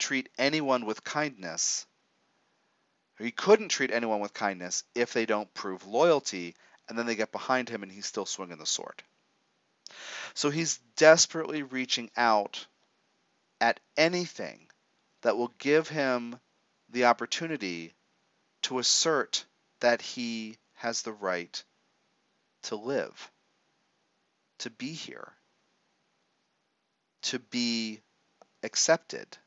treat anyone with kindness. He couldn't treat anyone with kindness if they don't prove loyalty, and then they get behind him and he's still swinging the sword. So he's desperately reaching out at anything that will give him the opportunity to assert that he has the right to live, to be here, to be accepted.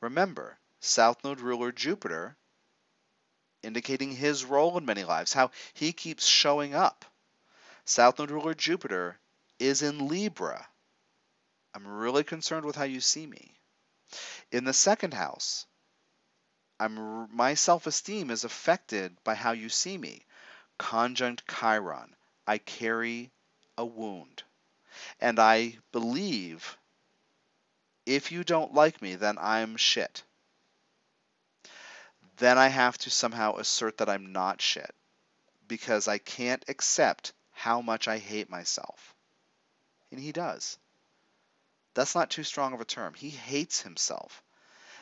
Remember, South Node ruler Jupiter indicating his role in many lives, how he keeps showing up. South Node ruler Jupiter is in Libra. I'm really concerned with how you see me. In the second house, I'm my self-esteem is affected by how you see me. Conjunct Chiron. I carry a wound. And I believe if you don't like me, then I'm shit. Then I have to somehow assert that I'm not shit because I can't accept how much I hate myself. And he does. That's not too strong of a term. He hates himself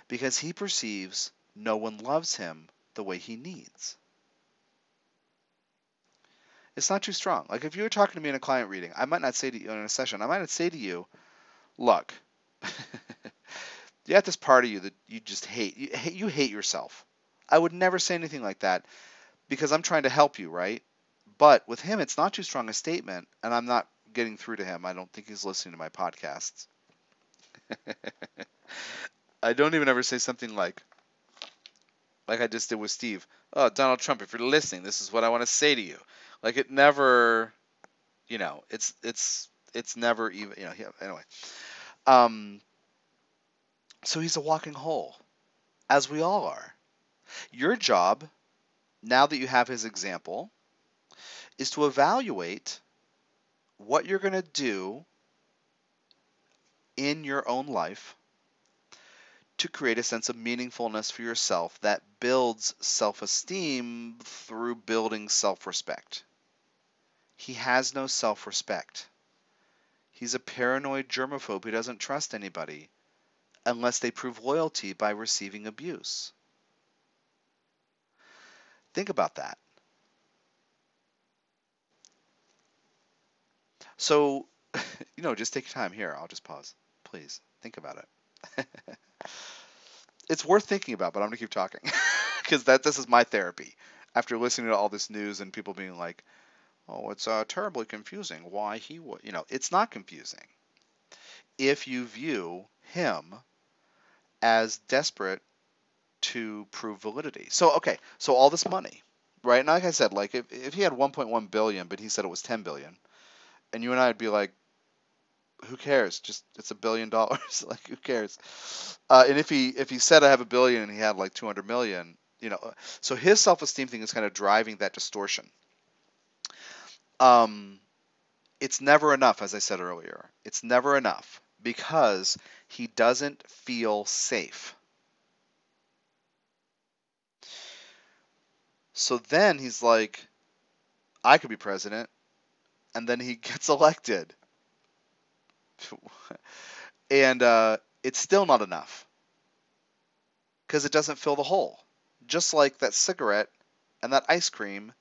because he perceives no one loves him the way he needs. It's not too strong. Like if you were talking to me in a client reading, I might not say to you in a session, I might not say to you, look, you have this part of you that you just hate. You, hate. you hate yourself. I would never say anything like that because I'm trying to help you, right? But with him, it's not too strong a statement, and I'm not getting through to him. I don't think he's listening to my podcasts. I don't even ever say something like, like I just did with Steve. Oh, Donald Trump, if you're listening, this is what I want to say to you. Like it never, you know, it's it's it's never even, you know. Anyway, um, so he's a walking hole, as we all are. Your job, now that you have his example, is to evaluate what you're going to do in your own life to create a sense of meaningfulness for yourself that builds self esteem through building self respect. He has no self respect. He's a paranoid germaphobe who doesn't trust anybody unless they prove loyalty by receiving abuse. Think about that. So, you know, just take your time here. I'll just pause. Please think about it. it's worth thinking about, but I'm going to keep talking because that this is my therapy. After listening to all this news and people being like, "Oh, it's uh, terribly confusing. Why he would?" You know, it's not confusing if you view him as desperate to prove validity. So okay, so all this money, right? And like I said, like if, if he had 1.1 billion, but he said it was 10 billion, and you and I'd be like, who cares? Just it's a billion dollars. like who cares? Uh, and if he if he said I have a billion and he had like 200 million, you know, so his self-esteem thing is kind of driving that distortion. Um, it's never enough, as I said earlier. It's never enough because he doesn't feel safe. So then he's like, I could be president. And then he gets elected. and uh, it's still not enough because it doesn't fill the hole. Just like that cigarette and that ice cream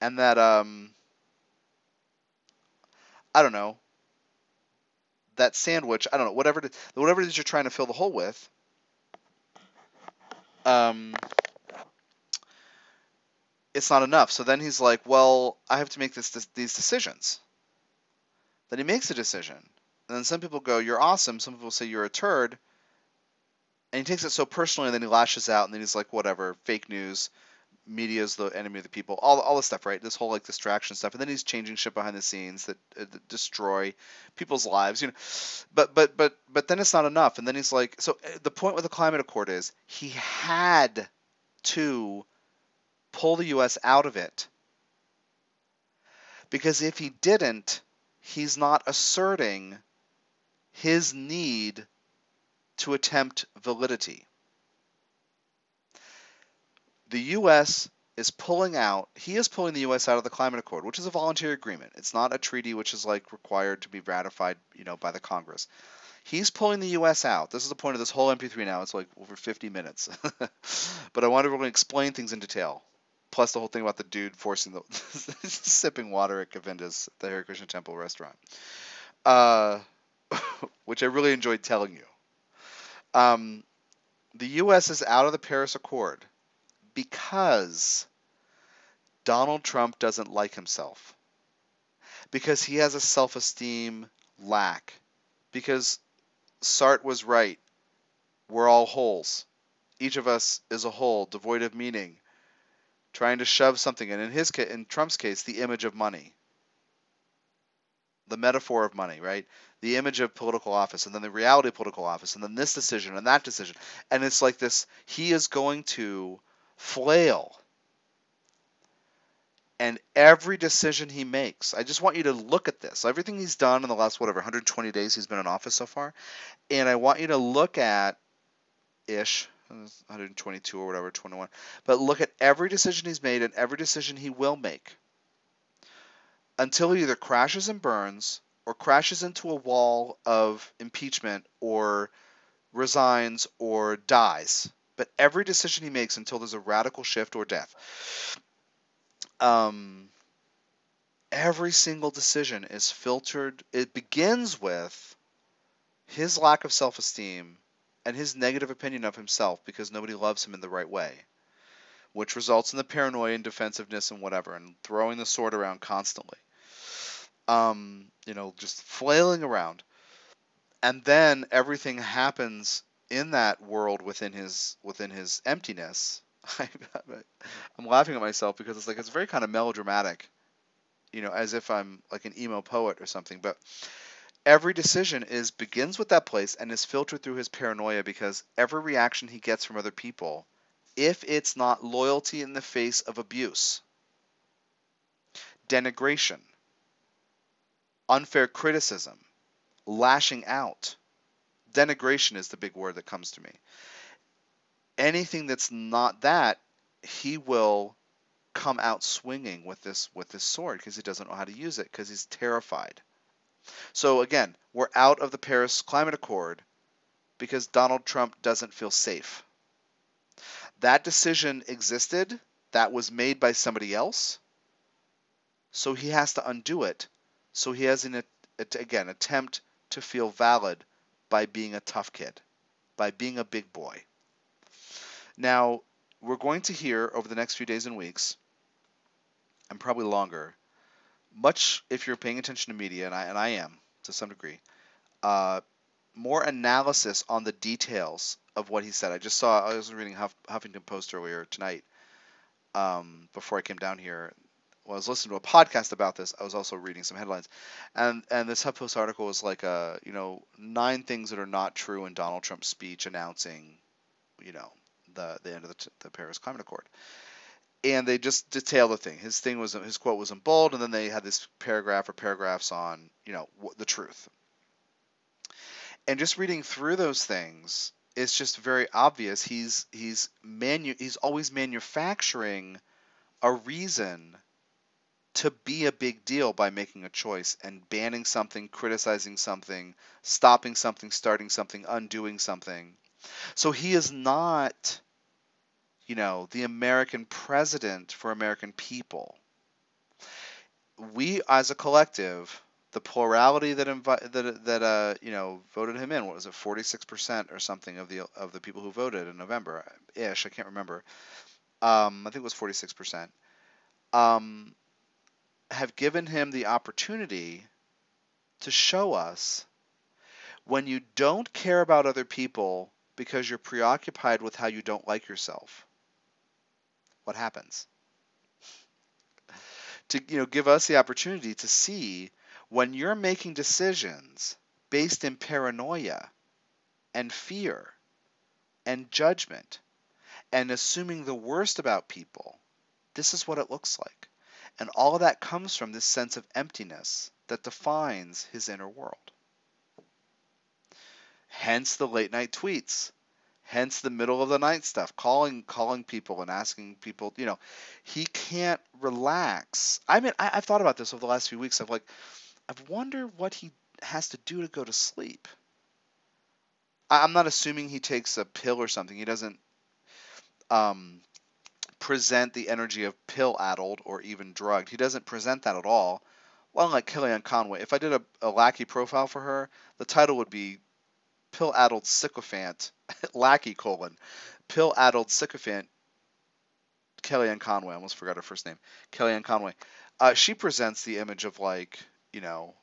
and that, um, I don't know, that sandwich, I don't know, whatever it, whatever it is you're trying to fill the hole with, um, it's not enough. So then he's like, well, I have to make this, this these decisions. Then he makes a decision. And then some people go, you're awesome. Some people say you're a turd. And he takes it so personally, and then he lashes out, and then he's like, whatever, fake news media is the enemy of the people, all all this stuff, right? This whole like distraction stuff, and then he's changing shit behind the scenes that, uh, that, destroy people's lives, you know. But but but but then it's not enough, and then he's like, so uh, the point with the climate accord is he had to pull the U.S. out of it because if he didn't, he's not asserting his need to attempt validity the U.S. is pulling out. He is pulling the U.S. out of the climate accord, which is a voluntary agreement. It's not a treaty which is like required to be ratified, you know, by the Congress. He's pulling the U.S. out. This is the point of this whole MP3 now. It's like over 50 minutes, but I want to really explain things in detail. Plus the whole thing about the dude forcing the sipping water at Govinda's, the Hare Krishna Temple restaurant, uh, which I really enjoyed telling you. Um, the U.S. is out of the Paris Accord because Donald Trump doesn't like himself. Because he has a self esteem lack. Because Sartre was right. We're all holes. Each of us is a hole, devoid of meaning, trying to shove something in. In his case, in Trump's case, the image of money, the metaphor of money, right? The image of political office, and then the reality of political office, and then this decision and that decision, and it's like this. He is going to flail. And every decision he makes, I just want you to look at this. Everything he's done in the last, whatever, 120 days he's been in office so far. And I want you to look at ish, 122 or whatever, 21. But look at every decision he's made and every decision he will make until he either crashes and burns or crashes into a wall of impeachment or resigns or dies but every decision he makes until there's a radical shift or death. Um, every single decision is filtered. It begins with his lack of self esteem and his negative opinion of himself because nobody loves him in the right way, which results in the paranoia and defensiveness and whatever, and throwing the sword around constantly. Um, you know, just flailing around. And then everything happens in that world within his within his emptiness. I'm laughing at myself because it's like it's very kind of melodramatic, you know, as if I'm like an emo poet or something. But every decision is begins with that place and is filtered through his paranoia because every reaction he gets from other people, if it's not loyalty in the face of abuse, denigration, unfair criticism, lashing out, denigration is the big word that comes to me. Anything that's not that, he will come out swinging with this with this sword because he doesn't know how to use it because he's terrified. So again, we're out of the Paris Climate Accord because Donald Trump doesn't feel safe. That decision existed, that was made by somebody else, so he has to undo it. So he has an again attempt to feel valid by being a tough kid, by being a big boy. Now, we're going to hear over the next few days and weeks, and probably longer, much if you're paying attention to media, and I, and I am to some degree, uh, more analysis on the details of what he said. I just saw, I was reading Huff, Huffington Post earlier tonight um, before I came down here. I was listening to a podcast about this. I was also reading some headlines, and and this HuffPost article was like, uh, you know, nine things that are not true in Donald Trump's speech announcing, you know, the the end of the, the Paris Climate Accord and they just detail the thing. His thing was his quote was in bold, and then they had this paragraph or paragraphs on you know the truth. And just reading through those things, it's just very obvious he's he's manu he's always manufacturing a reason to be a big deal by making a choice and banning something, criticizing something, stopping something, starting something, undoing something. So he is not you know, the American president for American people. We, as a collective, the plurality that invi- that that uh you know voted him in, what was it, 46% or something of the of the people who voted in November, ish, I can't remember. Um, I think it was 46%. Um, have given him the opportunity to show us when you don't care about other people because you're preoccupied with how you don't like yourself what happens. To you know, give us the opportunity to see when you're making decisions based in paranoia and fear and judgment and assuming the worst about people, this is what it looks like. And all of that comes from this sense of emptiness that defines his inner world. Hence the late night tweets. Hence the middle of the night stuff calling calling people and asking people you know he can't relax. I mean I, have thought about this over the last few weeks i've like i've wondered what he has to do to go to sleep. I, i'm not assuming he takes a pill or something. He doesn't um, present the energy of pill addled or even drugged he doesn't present that at all well like kellyanne conway if i did a, a lackey profile for her the title would be pill-addled sycophant, lackey colon, pill-addled sycophant, Kellyanne Conway. I almost forgot her first name. Kellyanne Conway. Uh, she presents the image of like, you know,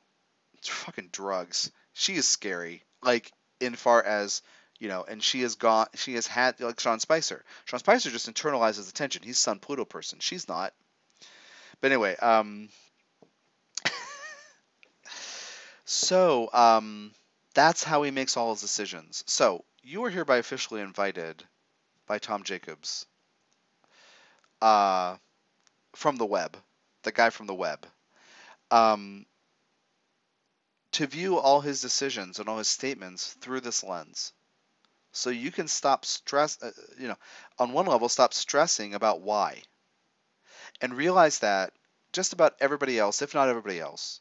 fucking drugs. She is scary. Like in far as you know, and she has got She has had like Sean Spicer. Sean Spicer just internalizes the tension. He's Sun Pluto person. She's not. But anyway, um, so um, that's how he makes all his decisions. So you are hereby officially invited by Tom Jacobs uh, from the web, the guy from the web, um, to view all his decisions and all his statements through this lens. So you can stop stress, uh, you know, on one level, stop stressing about why, and realize that just about everybody else, if not everybody else,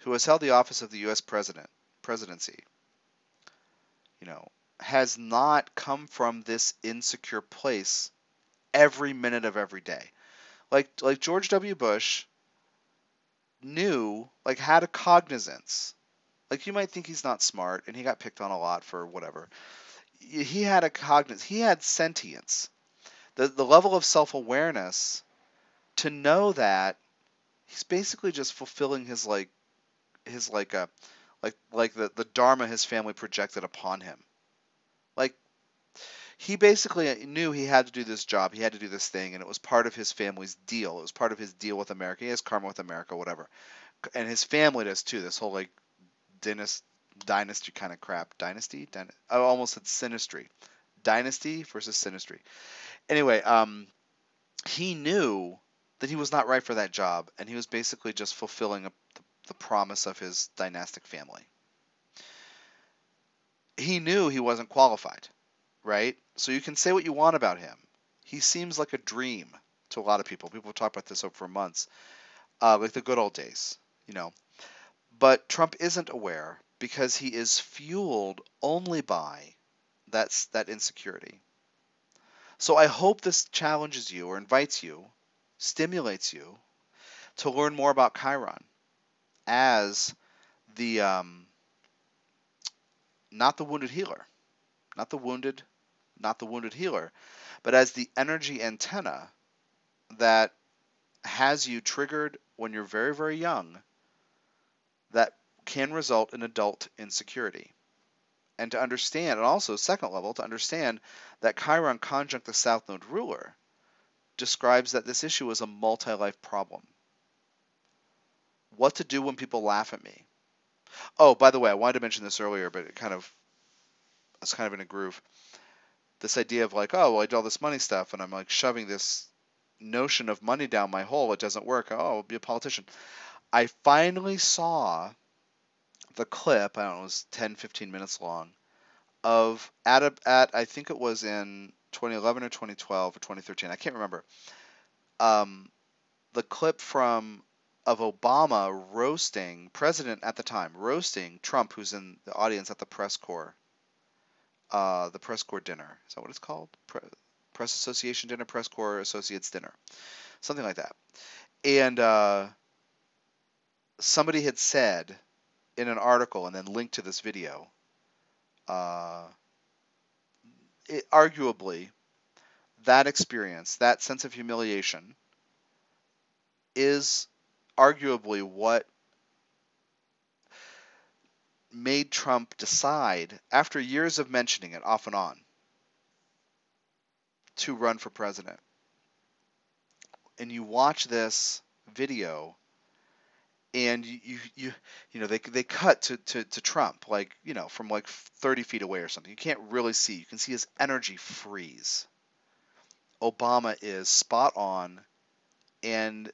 who has held the office of the U.S. president presidency, you know, has not come from this insecure place every minute of every day. Like like George W. Bush knew, like had a cognizance. Like you might think he's not smart and he got picked on a lot for whatever. He had a cognizance, he had sentience. The the level of self-awareness to know that he's basically just fulfilling his like his like a uh, like like the the dharma his family projected upon him. Like he basically knew he had to do this job, he had to do this thing, and it was part of his family's deal. It was part of his deal with America. He has karma with America, whatever, and his family does too. This whole like dynasty, dynasty kind of crap. Dynasty, Dyn- I almost said synastry. Dynasty versus synastry. Anyway, um, he knew that he was not right for that job, and he was basically just fulfilling a, the, the promise of his dynastic family. He knew he wasn't qualified right? So you can say what you want about him. He seems like a dream to a lot of people. People talk about this for months, uh, like the good old days, you know. But Trump isn't aware because he is fueled only by that's that insecurity. So I hope this challenges you or invites you, stimulates you to learn more about Chiron as the um, not the wounded healer, not the wounded not the wounded healer, but as the energy antenna that has you triggered when you're very, very young that can result in adult insecurity. And to understand, and also, second level, to understand that Chiron conjunct the South Node ruler describes that this issue is a multi life problem. What to do when people laugh at me. Oh, by the way, I wanted to mention this earlier, but it kind of, it's kind of in a groove this idea of like, oh, well, I do all this money stuff, and I'm like shoving this notion of money down my hole. It doesn't work. Oh, I'll be a politician. I finally saw the clip. I don't know, it was 10, 15 minutes long, of at a, at I think it was in 2011 or 2012 or 2013. I can't remember. Um, the clip from of Obama roasting president at the time, roasting Trump, who's in the audience at the press corps uh, the press corps dinner. Is that what it's called? Pre- press Association dinner, press corps associates dinner, something like that. And uh, somebody had said in an article and then linked to this video, uh, it, arguably, that experience, that sense of humiliation, is arguably what made Trump decide, after years of mentioning it off and on, to run for president. And you watch this video and you you you, know they they cut to, to, to Trump like you know from like 30 feet away or something. You can't really see. You can see his energy freeze. Obama is spot on and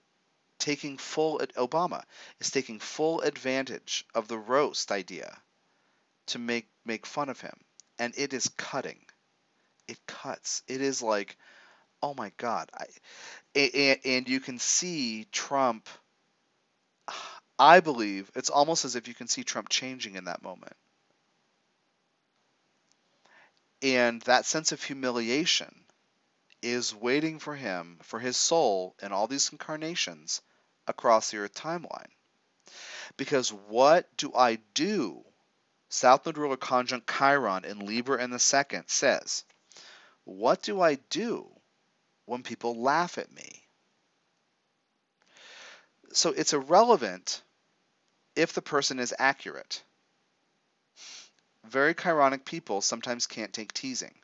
taking full Obama is taking full advantage of the roast idea to make make fun of him, and it is cutting. It cuts. It is like, oh my God! I, and, and you can see Trump. I believe it's almost as if you can see Trump changing in that moment. And that sense of humiliation is waiting for him, for his soul in all these incarnations across the Earth timeline. Because what do I do? South Node ruler conjunct Chiron in Libra in the second says, What do I do when people laugh at me? So it's irrelevant if the person is accurate. Very chironic people sometimes can't take teasing,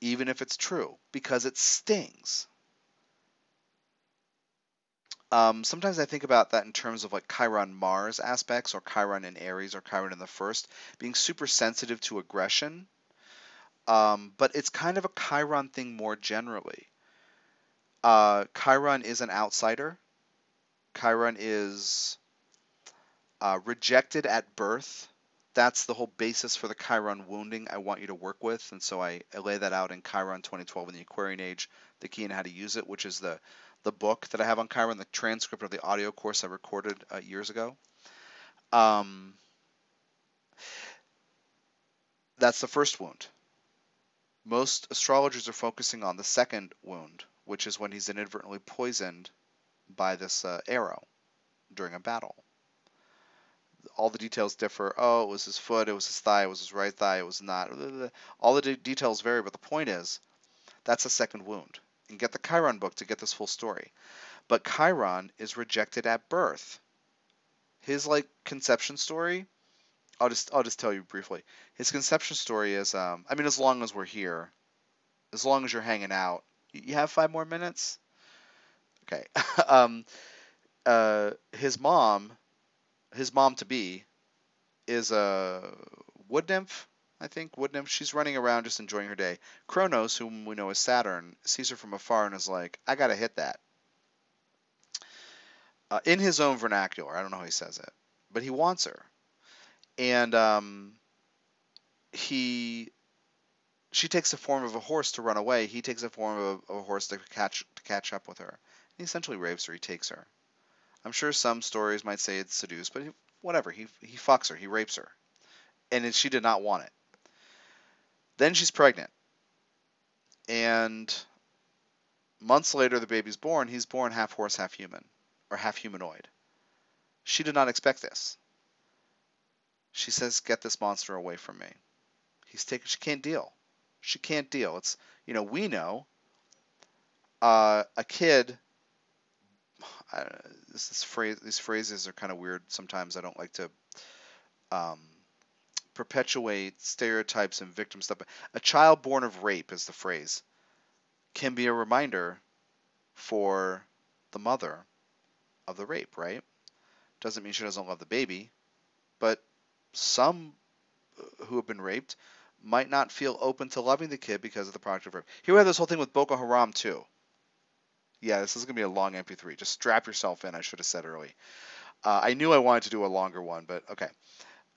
even if it's true, because it stings. Um, sometimes I think about that in terms of like Chiron Mars aspects or Chiron in Aries or Chiron in the first, being super sensitive to aggression. Um, but it's kind of a Chiron thing more generally. Uh, Chiron is an outsider. Chiron is uh, rejected at birth. That's the whole basis for the Chiron wounding I want you to work with. And so I, I lay that out in Chiron 2012 in the Aquarian Age, the key and how to use it, which is the the book that I have on Chiron, the transcript of the audio course I recorded uh, years ago. Um, that's the first wound. Most astrologers are focusing on the second wound, which is when he's inadvertently poisoned by this uh, arrow during a battle. All the details differ. Oh, it was his foot, it was his thigh, it was his right thigh, it was not. All the de- details vary, but the point is that's a second wound. And get the Chiron book to get this full story. But Chiron is rejected at birth. His like conception story, I'll just I'll just tell you briefly. His conception story is um I mean as long as we're here, as long as you're hanging out, you have five more minutes. Okay. um, uh, his mom, his mom to be, is a wood nymph. I think wood nymph. She's running around just enjoying her day. Kronos, whom we know as Saturn, sees her from afar and is like, "I gotta hit that." Uh, in his own vernacular, I don't know how he says it, but he wants her, and um, he she takes the form of a horse to run away. He takes the form of a, of a horse to catch to catch up with her. And He essentially rapes her. He takes her. I'm sure some stories might say it's seduced, but whatever. He he fucks her. He rapes her, and she did not want it. Then she's pregnant, and months later the baby's born. He's born half horse, half human, or half humanoid. She did not expect this. She says, "Get this monster away from me." He's taken. She can't deal. She can't deal. It's you know we know uh, a kid I, this, phrase, these phrases are kind of weird. Sometimes I don't like to um, perpetuate stereotypes and victim stuff. A child born of rape is the phrase. Can be a reminder for the mother of the rape, right? Doesn't mean she doesn't love the baby, but some uh, who have been raped might not feel open to loving the kid because of the product of rape. Here we have this whole thing with Boko Haram too. Yeah, this is going to be a long MP3. Just strap yourself in, I should have said early. Uh, I knew I wanted to do a longer one, but okay.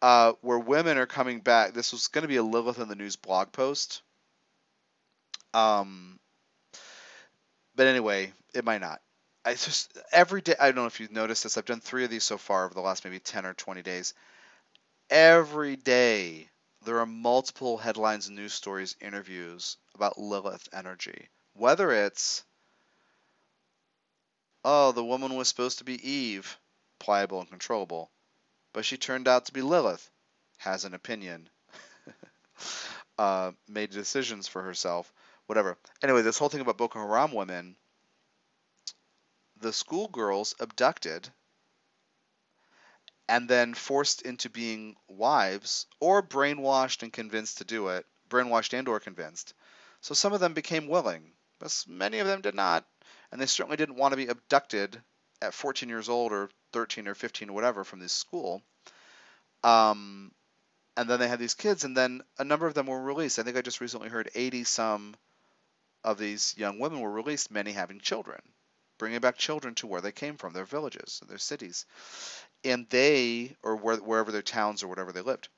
Uh, where women are coming back, this was going to be a Lilith in the News blog post. Um, but anyway, it might not. I just every day. I don't know if you've noticed this. I've done three of these so far over the last maybe ten or twenty days. Every day there are multiple headlines, news stories, interviews about Lilith energy. Whether it's Oh, the woman was supposed to be Eve, pliable and controllable, but she turned out to be Lilith, has an opinion, uh, made decisions for herself, whatever. Anyway, this whole thing about Boko Haram women, the schoolgirls abducted and then forced into being wives or brainwashed and convinced to do it, brainwashed and or convinced. So some of them became willing, but many of them did not and they certainly didn't want to be abducted at 14 years old or 13 or 15 or whatever from this school. Um, and then they had these kids, and then a number of them were released. I think I just recently heard 80 some of these young women were released, many having children, bringing back children to where they came from, their villages, their cities, and they or where, wherever their towns or whatever they lived.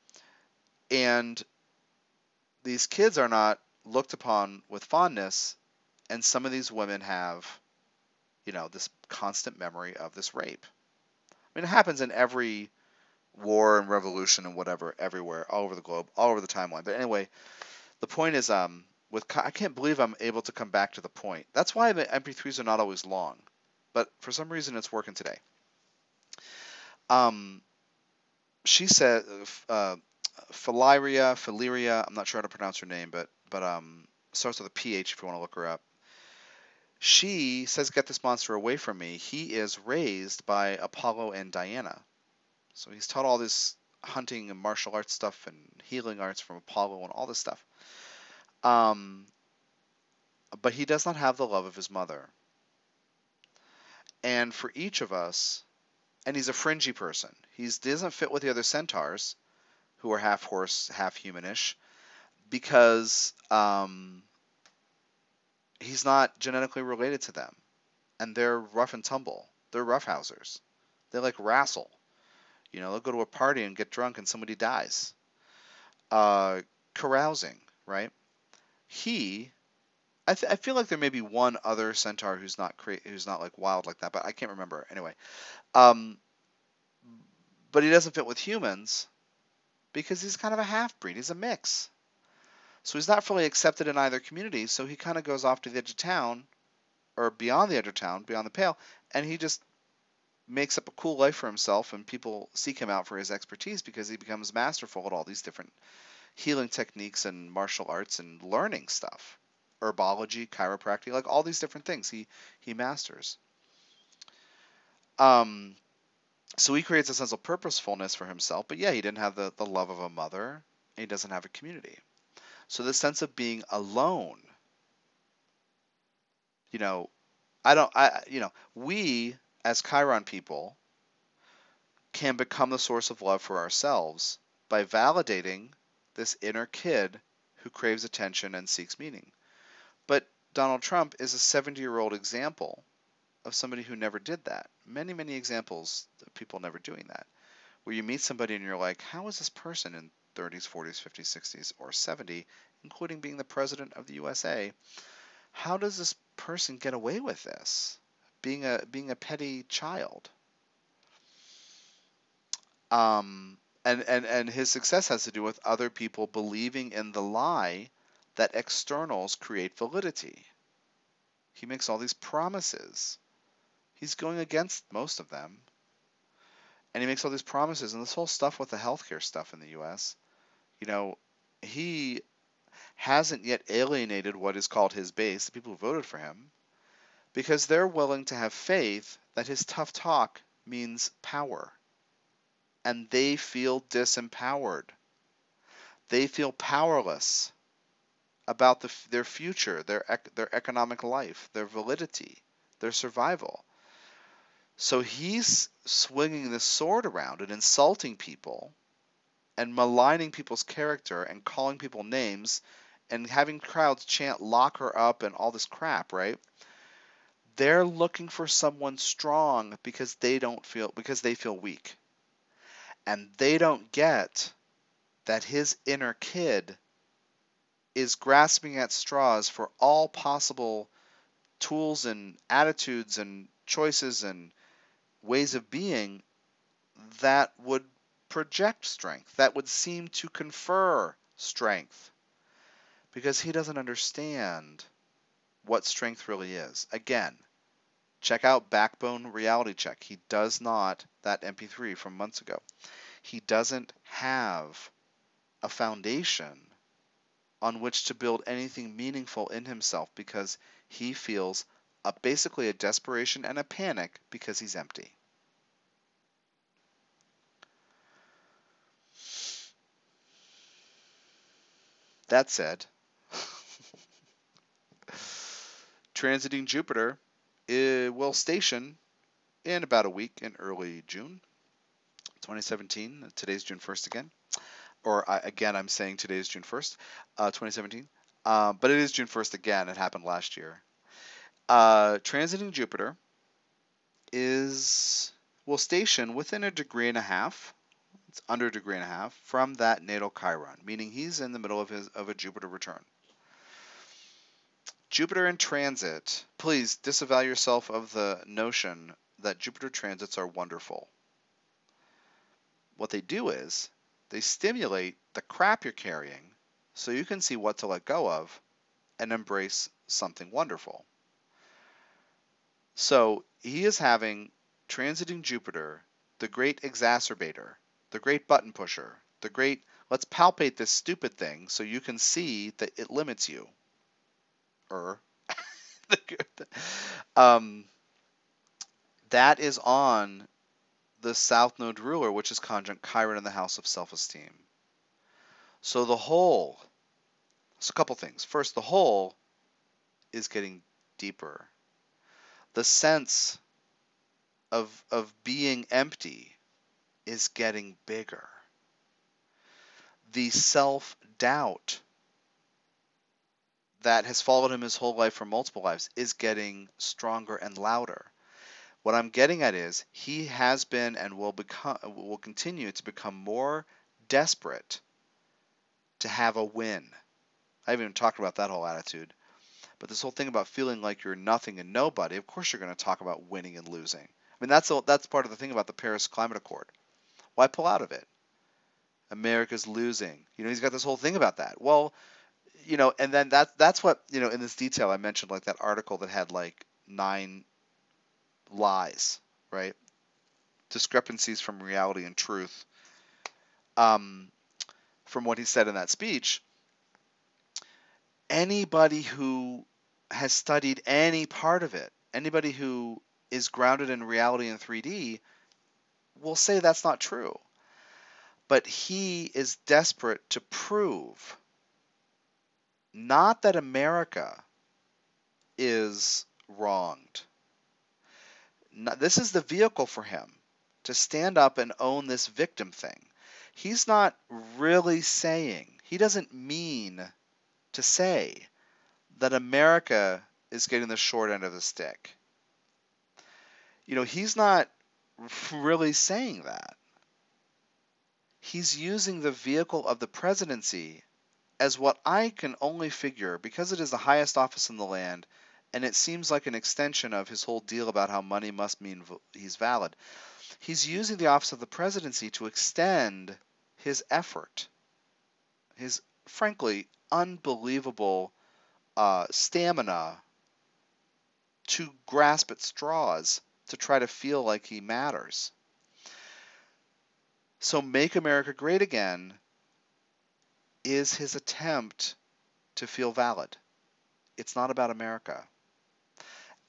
And these kids are not looked upon with fondness and some of these women have, you know, this constant memory of this rape. I mean, it happens in every war and revolution and whatever, everywhere, all over the globe, all over the timeline. But anyway, the point is, um, with I can't believe I'm able to come back to the point. That's why the MP3s are not always long, but for some reason it's working today. Um, she said, uh, Philaria, Philaria, I'm not sure how to pronounce her name, but but um, starts with a PH if you want to look her up. She says, Get this monster away from me. He is raised by Apollo and Diana. So he's taught all this hunting and martial arts stuff and healing arts from Apollo and all this stuff. Um, but he does not have the love of his mother. And for each of us, and he's a fringy person. He doesn't fit with the other centaurs, who are half horse, half humanish, because um, he's not genetically related to them, and they're rough and tumble. They're roughhousers. They like wrestle. You know, they'll go to a party and get drunk and somebody dies. Uh, carousing, right? He, I, th- I feel like there may be one other centaur who's not who's not like wild like that, but I can't remember. Anyway, um, but he doesn't fit with humans because he's kind of a half breed. He's a mix. So he's not fully accepted in either community, so he kind of goes off to the edge of town or beyond the edge of town, beyond the pale, and he just makes up a cool life for himself and people seek him out for his expertise because he becomes masterful at all these different healing techniques and martial arts and learning stuff. Herbology chiropractic like all these different things he he masters. Um so he creates a sense of purposefulness for himself but yeah he didn't have the, the love of a mother and he doesn't have a community so the sense of being alone you know i don't i you know we as chiron people can become the source of love for ourselves by validating this inner kid who craves attention and seeks meaning. But donald trump is a 70 year old example of somebody who never did that. Many many examples of people never doing that where you meet somebody and you're like how is this person in 30s 40s 50s 60s or 70 including being the president of the usa how does this person get away with this? Being a being a petty child. Um and and and his success has to do with other people believing in the lie that externals create validity. He makes all these promises. He's going against most of them and he makes all these promises and this whole stuff with the healthcare stuff in the US you know he hasn't yet alienated what is called his base the people who voted for him because they're willing to have faith that his tough talk means power. And they feel disempowered. They feel powerless about the, their future, their, their economic life, their validity, their survival. So he's swinging the sword around and insulting people and maligning people's character and calling people names and having crowds chant lock her up and all this crap, right? They're looking for someone strong because they don't feel because they feel weak. And they don't get that his inner kid is grasping at straws for all possible tools and attitudes and choices and ways of being that would project strength, that would seem to confer strength. Because he doesn't understand what strength really is. Again, Check out Backbone Reality Check. He does not, that MP3 from months ago, he doesn't have a foundation on which to build anything meaningful in himself because he feels a, basically a desperation and a panic because he's empty. That said, transiting Jupiter it will station in about a week in early June 2017. Today's June 1st again. Or again, I'm saying today's June 1st, uh, 2017. Uh, but it is June 1st again. It happened last year. Uh, transiting Jupiter is will station within a degree and a half. It's under a degree and a half from that natal Chiron, meaning he's in the middle of his of a Jupiter return. Jupiter in transit, please disavow yourself of the notion that Jupiter transits are wonderful. What they do is they stimulate the crap you're carrying so you can see what to let go of and embrace something wonderful. So he is having transiting Jupiter, the great exacerbator, the great button pusher, the great let's palpate this stupid thing so you can see that it limits you er. um, that is on the South Node ruler, which is conjunct Chiron in the house of self esteem. So the whole, so a couple things. First, the hole is getting deeper. The sense of, of being empty is getting bigger. The self doubt that has followed him his whole life for multiple lives is getting stronger and louder. What I'm getting at is he has been and will become will continue to become more desperate to have a win. I haven't even talked about that whole attitude. But this whole thing about feeling like you're nothing and nobody, of course you're going to talk about winning and losing. I mean that's a, that's part of the thing about the Paris Climate Accord. Why pull out of it? America's losing. You know, he's got this whole thing about that. Well, you know, and then that that's what you know in this detail I mentioned like that article that had like nine lies, right? Discrepancies from reality and truth. Um, from what he said in that speech, anybody who has studied any part of it, anybody who is grounded in reality in 3D, will say that's not true. But he is desperate to prove not that America is wronged. this is the vehicle for him to stand up and own this victim thing. He's not really saying, he doesn't mean to say that America is getting the short end of the stick. You know, he's not really saying that. He's using the vehicle of the presidency as what I can only figure, because it is the highest office in the land, and it seems like an extension of his whole deal about how money must mean he's valid. He's using the office of the presidency to extend his effort, his frankly unbelievable uh, stamina to grasp at straws to try to feel like he matters. So, Make America Great Again is his attempt to feel valid. It's not about America.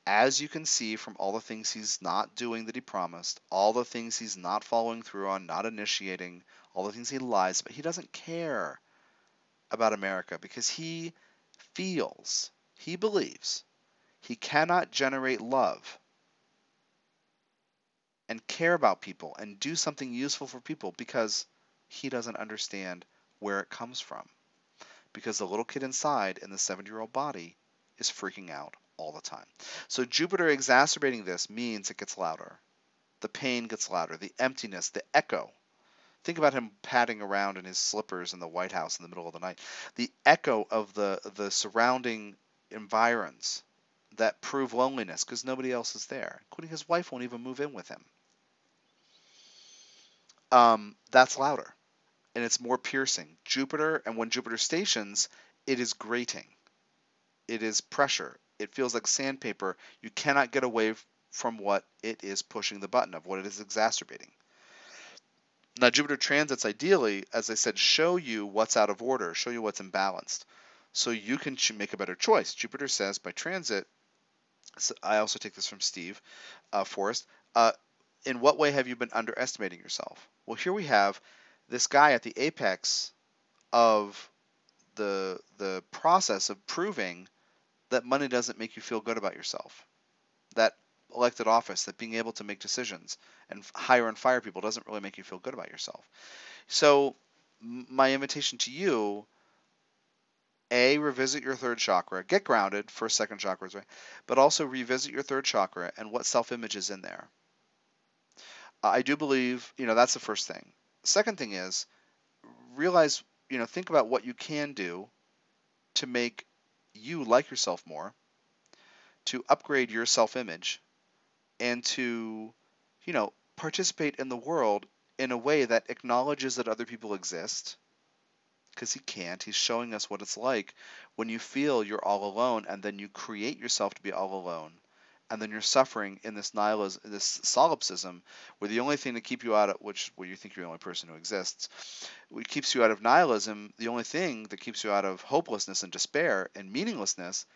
As you can see from all the things he's not doing that he promised, all the things he's not following through on, not initiating, all the things he lies but he doesn't care about America because he feels, he believes, he cannot generate love and care about people and do something useful for people because he doesn't understand where it comes from. Because the little kid inside in the 70 year old body is freaking out all the time. So Jupiter exacerbating this means it gets louder. The pain gets louder. The emptiness, the echo Think about him padding around in his slippers in the White House in the middle of the night. The echo of the the surrounding environs that prove loneliness because nobody else is there, including his wife won't even move in with him. Um, that's louder, and it's more piercing. Jupiter, and when Jupiter stations, it is grating. It is pressure. It feels like sandpaper. You cannot get away from what it is pushing the button of, what it is exacerbating. Now, Jupiter transits ideally, as I said, show you what's out of order, show you what's imbalanced. So you can make a better choice. Jupiter says by transit, so I also take this from Steve uh, Forrest, uh, in what way have you been underestimating yourself? Well, here we have this guy at the apex of the the process of proving that money doesn't make you feel good about yourself. That elected office, that being able to make decisions and hire and fire people doesn't really make you feel good about yourself. So, my invitation to you a revisit your third chakra get grounded first second chakras right? But also revisit your third chakra and what self-image is in there. I do believe you know that's the first thing. Second thing is realize you know think about what you can do to make you like yourself more to upgrade your self-image and to, you know, participate in the world in a way that acknowledges that other people exist. Because he can't. He's showing us what it's like when you feel you're all alone and then you create yourself to be all alone. And then you're suffering in this nihilism, this solipsism, where the only thing to keep you out of, which where you think you're the only person who exists, what keeps you out of nihilism, the only thing that keeps you out of hopelessness and despair and meaninglessness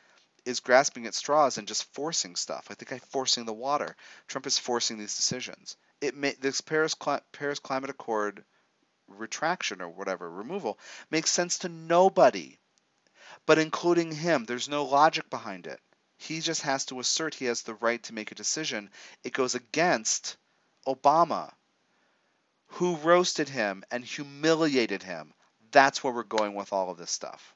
is grasping at straws and just forcing stuff. I think I forcing the water. Trump is forcing these decisions. It may, this Paris Paris Climate Accord retraction or whatever removal makes sense to nobody, but including him. There's no logic behind it. He just has to assert he has the right to make a decision. It goes against Obama, who roasted him and humiliated him. That's where we're going with all of this stuff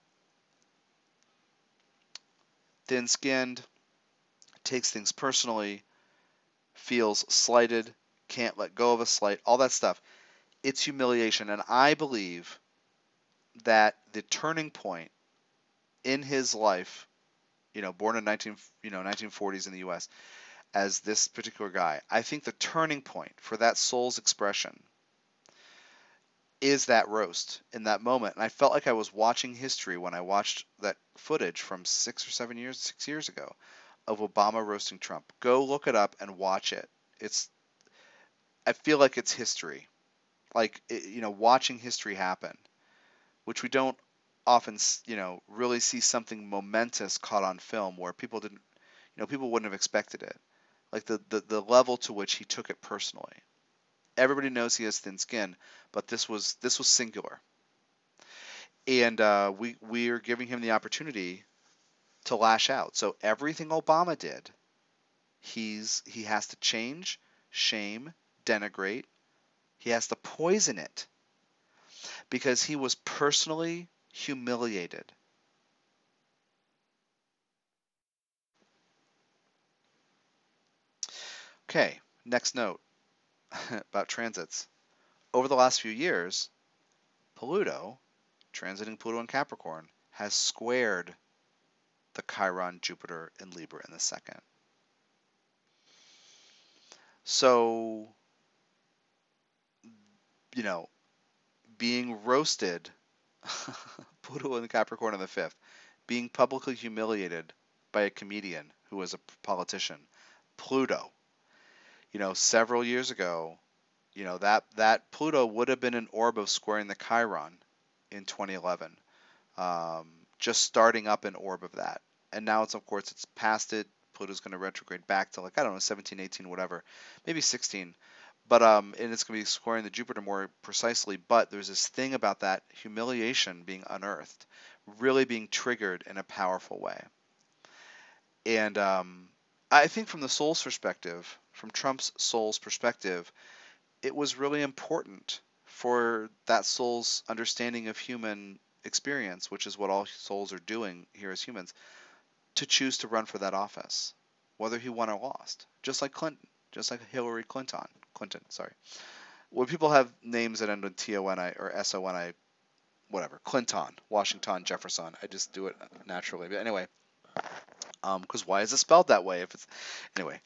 thin skinned, takes things personally, feels slighted, can't let go of a slight, all that stuff. It's humiliation. And I believe that the turning point in his life, you know, born in 19, you know, 1940s in the U.S., as this particular guy, I think the turning point for that soul's expression is that roast in that moment. And I felt like I was watching history when I watched that footage from six or seven years, six years ago, of Obama roasting Trump. Go look it up and watch it. It's, I feel like it's history, like it, you know, watching history happen, which we don't often, you know, really see something momentous caught on film where people didn't, you know, people wouldn't have expected it, like the the, the level to which he took it personally everybody knows he has thin skin, but this was this was singular, and uh, we we are giving him the opportunity to lash out. So everything Obama did, he's he has to change, shame, denigrate. He has to poison it because he was personally humiliated. Okay, next note. about transits. Over the last few years, Pluto, transiting Pluto in Capricorn, has squared the Chiron Jupiter and Libra in the second. So, you know, being roasted, Pluto in Capricorn in the fifth, being publicly humiliated by a comedian who was a politician, Pluto you know, several years ago, you know, that, that Pluto would have been an orb of squaring the Chiron in 2011, um, just starting up an orb of that. And now it's, of course, it's past it. Pluto's going to retrograde back to like, I don't know, 17, 18, whatever, maybe 16. But, um, and it's going to be squaring the Jupiter more precisely. But there's this thing about that humiliation being unearthed, really being triggered in a powerful way. And, um, I think from the soul's perspective, from Trump's soul's perspective, it was really important for that soul's understanding of human experience, which is what all souls are doing here as humans, to choose to run for that office, whether he won or lost. Just like Clinton, just like Hillary Clinton. Clinton, sorry. When people have names that end in T O N I or S O N I, whatever, Clinton, Washington, Jefferson, I just do it naturally. But anyway, because um, why is it spelled that way? If it's anyway,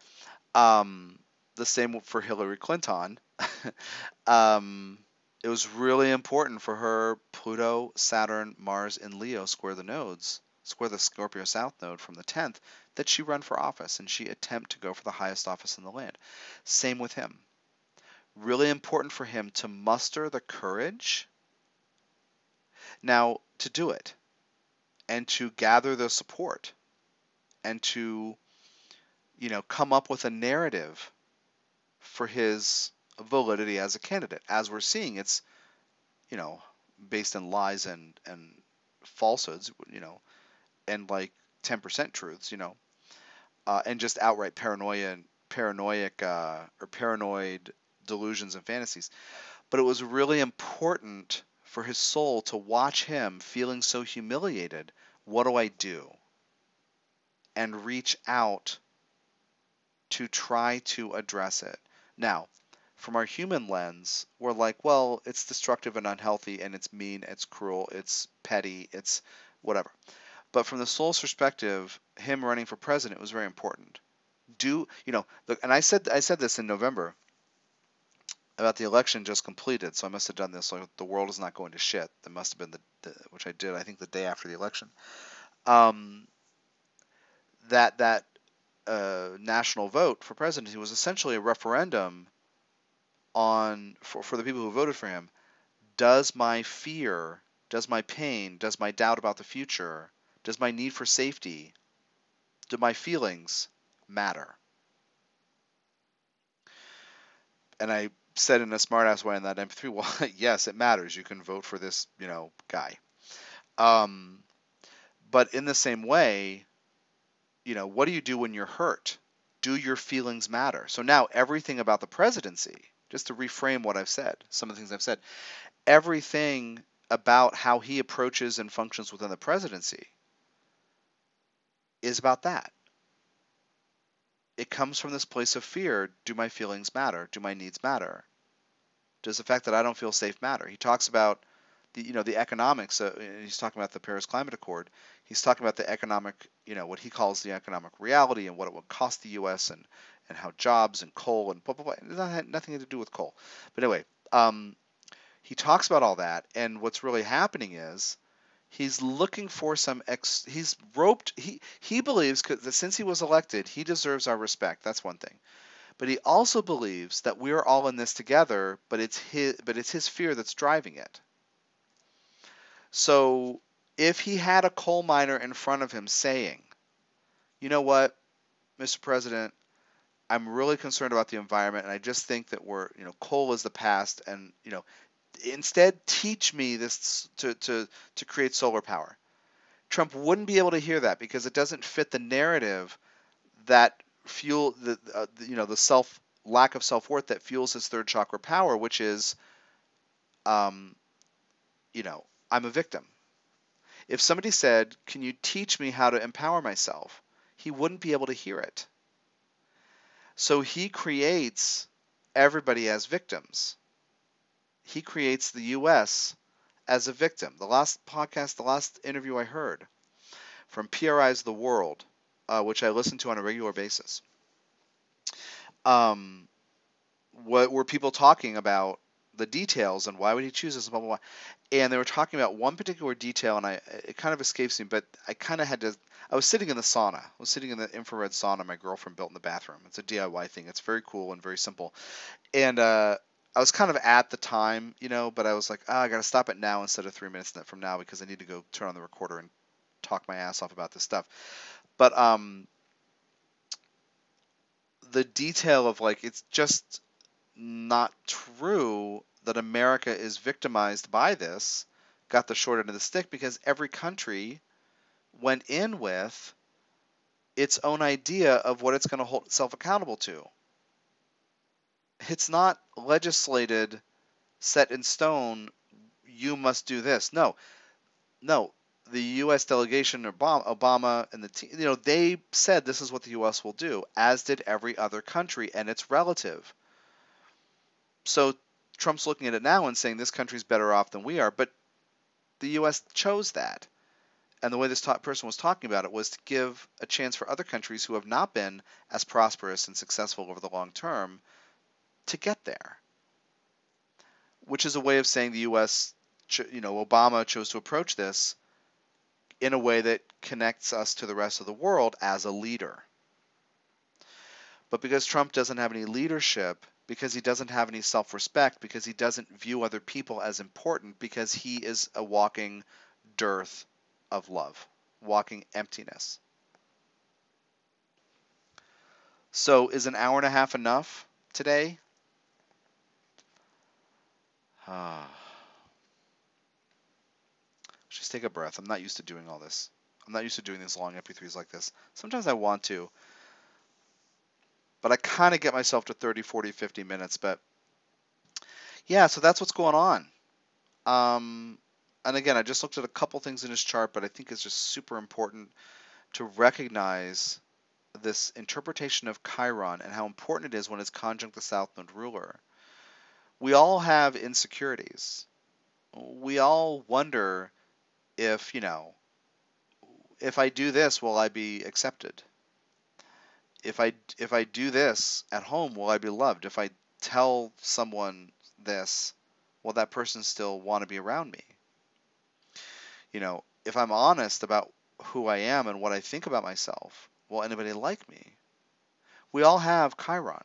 um, the same for Hillary Clinton. um, it was really important for her Pluto, Saturn, Mars, and Leo square the nodes, square the Scorpio South node from the 10th, that she run for office and she attempt to go for the highest office in the land. Same with him. Really important for him to muster the courage now to do it and to gather the support and to you know come up with a narrative for his validity as a candidate. As we're seeing it's you know based on lies and and falsehoods you know and like 10% truths you know uh, and just outright paranoia and paranoiac uh, or paranoid delusions and fantasies. But it was really important for his soul to watch him feeling so humiliated. What do i do and reach out to try to address it. Now, from our human lens, we're like, well, it's destructive and unhealthy, and it's mean, it's cruel, it's petty, it's whatever. But from the soul's perspective, him running for president was very important. Do you know? Look, and I said I said this in November about the election just completed, so I must have done this. Like the world is not going to shit. That must have been the, the which I did. I think the day after the election. Um, that that uh, national vote for presidency was essentially a referendum on for, for the people who voted for him. Does my fear, does my pain, does my doubt about the future, does my need for safety, do my feelings matter? And I said in a smartass way in that MP3, well, yes, it matters. You can vote for this, you know, guy. Um, but in the same way, you know, what do you do when you're hurt? Do your feelings matter? So now everything about the presidency, just to reframe what I've said, some of the things I've said, everything about how he approaches and functions within the presidency is about that. It comes from this place of fear. Do my feelings matter? Do my needs matter? Does the fact that I don't feel safe matter? He talks about the you know the economics. Uh, he's talking about the Paris Climate Accord. He's talking about the economic, you know, what he calls the economic reality and what it would cost the U.S. and and how jobs and coal and blah blah blah. It had nothing to do with coal. But anyway, um, he talks about all that, and what's really happening is he's looking for some ex. He's roped. He he believes that since he was elected, he deserves our respect. That's one thing. But he also believes that we're all in this together. But it's his. But it's his fear that's driving it. So if he had a coal miner in front of him saying, "You know what, Mr. President, I'm really concerned about the environment, and I just think that we're, you know, coal is the past, and you know, instead teach me this to, to, to create solar power. Trump wouldn't be able to hear that because it doesn't fit the narrative that fuel the, uh, the you know the self lack of self worth that fuels his third chakra power, which is, um, you know, I'm a victim. If somebody said, "Can you teach me how to empower myself?" he wouldn't be able to hear it. So he creates everybody as victims he creates the U.S. as a victim. The last podcast, the last interview I heard from PRI's The World, uh, which I listen to on a regular basis, um, what were people talking about the details and why would he choose this, blah, blah, blah. And they were talking about one particular detail, and I it kind of escapes me, but I kind of had to. I was sitting in the sauna. I was sitting in the infrared sauna my girlfriend built in the bathroom. It's a DIY thing. It's very cool and very simple. And uh, I was kind of at the time, you know, but I was like, oh, I got to stop it now instead of three minutes from now because I need to go turn on the recorder and talk my ass off about this stuff. But um, the detail of like, it's just not true that America is victimized by this, got the short end of the stick because every country went in with its own idea of what it's going to hold itself accountable to it's not legislated, set in stone. You must do this. No, no. The U.S. delegation, Obama, and the team, you know they said this is what the U.S. will do, as did every other country, and it's relative. So Trump's looking at it now and saying this country's better off than we are, but the U.S. chose that. And the way this top person was talking about it was to give a chance for other countries who have not been as prosperous and successful over the long term to get there, which is a way of saying the U.S. You know, Obama chose to approach this in a way that connects us to the rest of the world as a leader. But because Trump doesn't have any leadership, because he doesn't have any self respect, because he doesn't view other people as important, because he is a walking dearth of love, walking emptiness. So, is an hour and a half enough today? Ah. Just take a breath. I'm not used to doing all this. I'm not used to doing these long MP3s like this. Sometimes I want to, but I kind of get myself to 30, 40, 50 minutes. But yeah, so that's what's going on. Um, and again, I just looked at a couple things in his chart, but I think it's just super important to recognize this interpretation of Chiron and how important it is when it's conjunct the South Node ruler we all have insecurities. We all wonder if, you know, if I do this, will I be accepted? If I if I do this at home, will I be loved? If I tell someone this, will that person still want to be around me? You know, if I'm honest about who I am and what I think about myself, will anybody like me? We all have Chiron.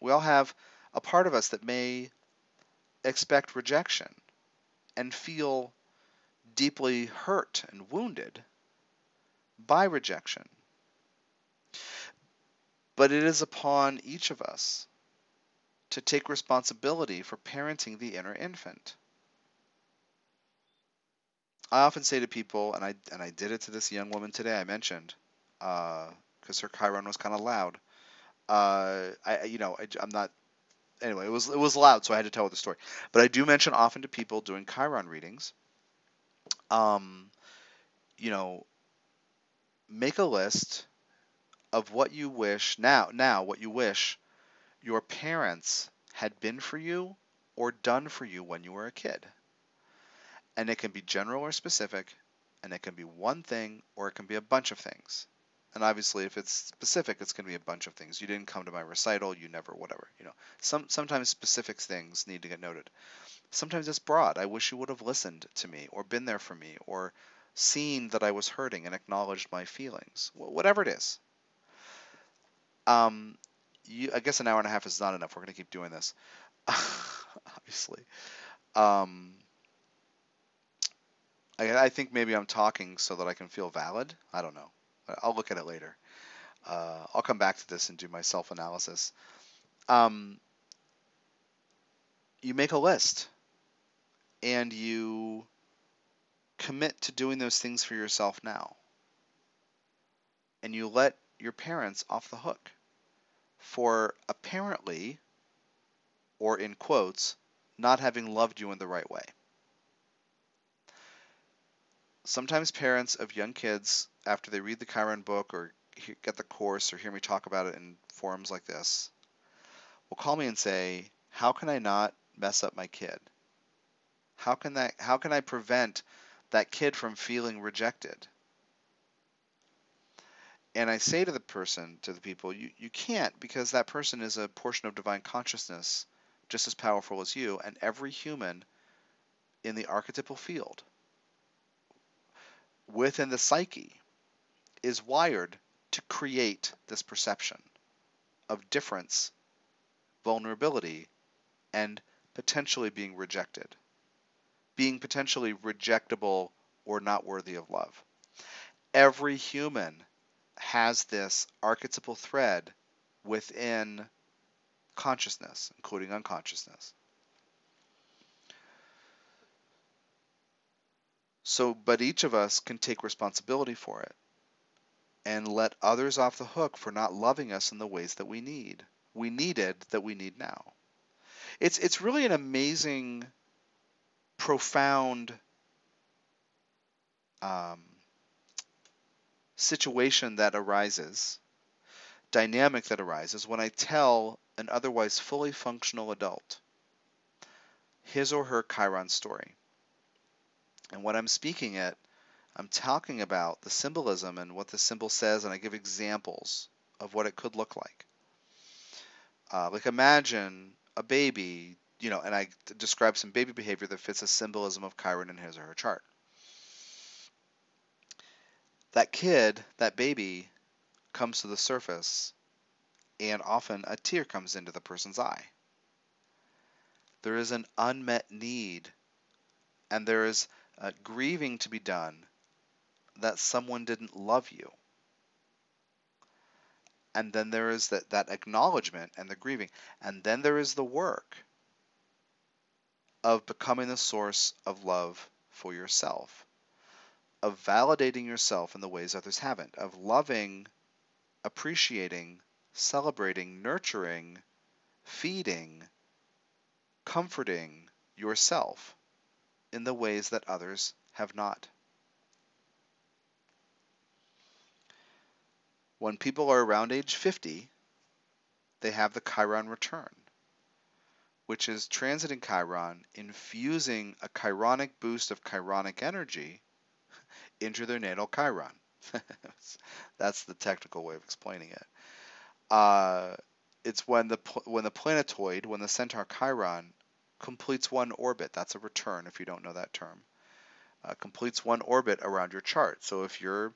We all have a part of us that may expect rejection and feel deeply hurt and wounded by rejection. But it is upon each of us to take responsibility for parenting the inner infant. I often say to people, and I and I did it to this young woman today. I mentioned because uh, her Chiron was kind of loud. Uh, I you know I, I'm not anyway, it was it was loud, so I had to tell her the story. But I do mention often to people doing Chiron readings, um, you know, make a list of what you wish now now what you wish your parents had been for you or done for you when you were a kid. And it can be general or specific, and it can be one thing or it can be a bunch of things. And obviously, if it's specific, it's going to be a bunch of things. You didn't come to my recital, you never, whatever. You know, some sometimes specific things need to get noted. Sometimes it's broad. I wish you would have listened to me or been there for me or seen that I was hurting and acknowledged my feelings. Whatever it is. Um, you, I guess an hour and a half is not enough. We're going to keep doing this, obviously. Um, I, I, think maybe I'm talking so that I can feel valid. I don't know. I'll look at it later. Uh, I'll come back to this and do my self-analysis. Um, you make a list and you commit to doing those things for yourself now. And you let your parents off the hook for apparently, or in quotes, not having loved you in the right way. Sometimes parents of young kids, after they read the Chiron book or get the course or hear me talk about it in forums like this, will call me and say, "How can I not mess up my kid? How can that how can I prevent that kid from feeling rejected?" And I say to the person, to the people, you, you can't because that person is a portion of divine consciousness just as powerful as you, and every human in the archetypal field within the psyche is wired to create this perception of difference, vulnerability, and potentially being rejected, being potentially rejectable or not worthy of love. Every human has this archetypal thread within consciousness, including unconsciousness. So, but each of us can take responsibility for it and let others off the hook for not loving us in the ways that we need. We needed that we need now. It's it's really an amazing, profound um, situation that arises, dynamic that arises when I tell an otherwise fully functional adult his or her Chiron story. And when I'm speaking it, I'm talking about the symbolism and what the symbol says, and I give examples of what it could look like. Uh, like imagine a baby, you know, and I describe some baby behavior that fits a symbolism of Chiron in his or her chart. That kid, that baby, comes to the surface, and often a tear comes into the person's eye. There is an unmet need, and there is a grieving to be done that someone didn't love you. And then there is that, that acknowledgement and the grieving. And then there is the work of becoming the source of love for yourself of validating yourself in the ways others haven't, of loving, appreciating, celebrating, nurturing, feeding, comforting yourself in the ways that others have not. When people are around age 50, they have the Chiron return, which is transiting Chiron, infusing a Chironic boost of Chironic energy into their natal chiron. That's the technical way of explaining it. Uh, it's when the when the planetoid, when the centaur chiron completes one orbit. That's a return if you don't know that term. Uh, completes one orbit around your chart. So if your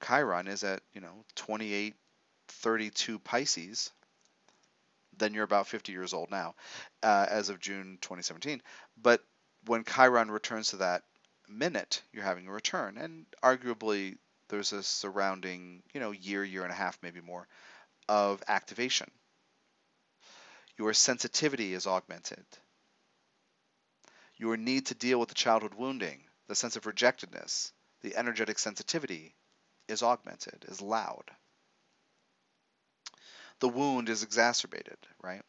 chiron is at you know 28, 32 Pisces, then you're about 50 years old now, uh, as of June 2017. But when Chiron returns to that minute you're having a return. And arguably, there's a surrounding, you know, year, year and a half, maybe more, of activation. Your sensitivity is augmented. Your need to deal with the childhood wounding, the sense of rejectedness, the energetic sensitivity is augmented, is loud. The wound is exacerbated, right?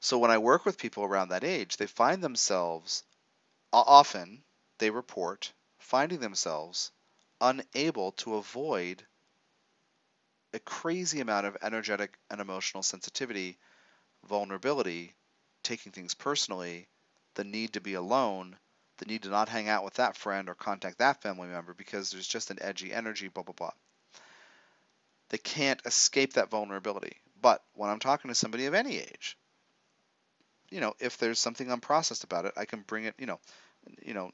So when I work with people around that age, they find themselves often they report finding themselves unable to avoid a crazy amount of energetic and emotional sensitivity, vulnerability, taking things personally, the need to be alone, the need to not hang out with that friend or contact that family member because there's just an edgy energy, blah, blah, blah. They can't escape that vulnerability. But when I'm talking to somebody of any age, you know, if there's something unprocessed about it, I can bring it, you know, you know,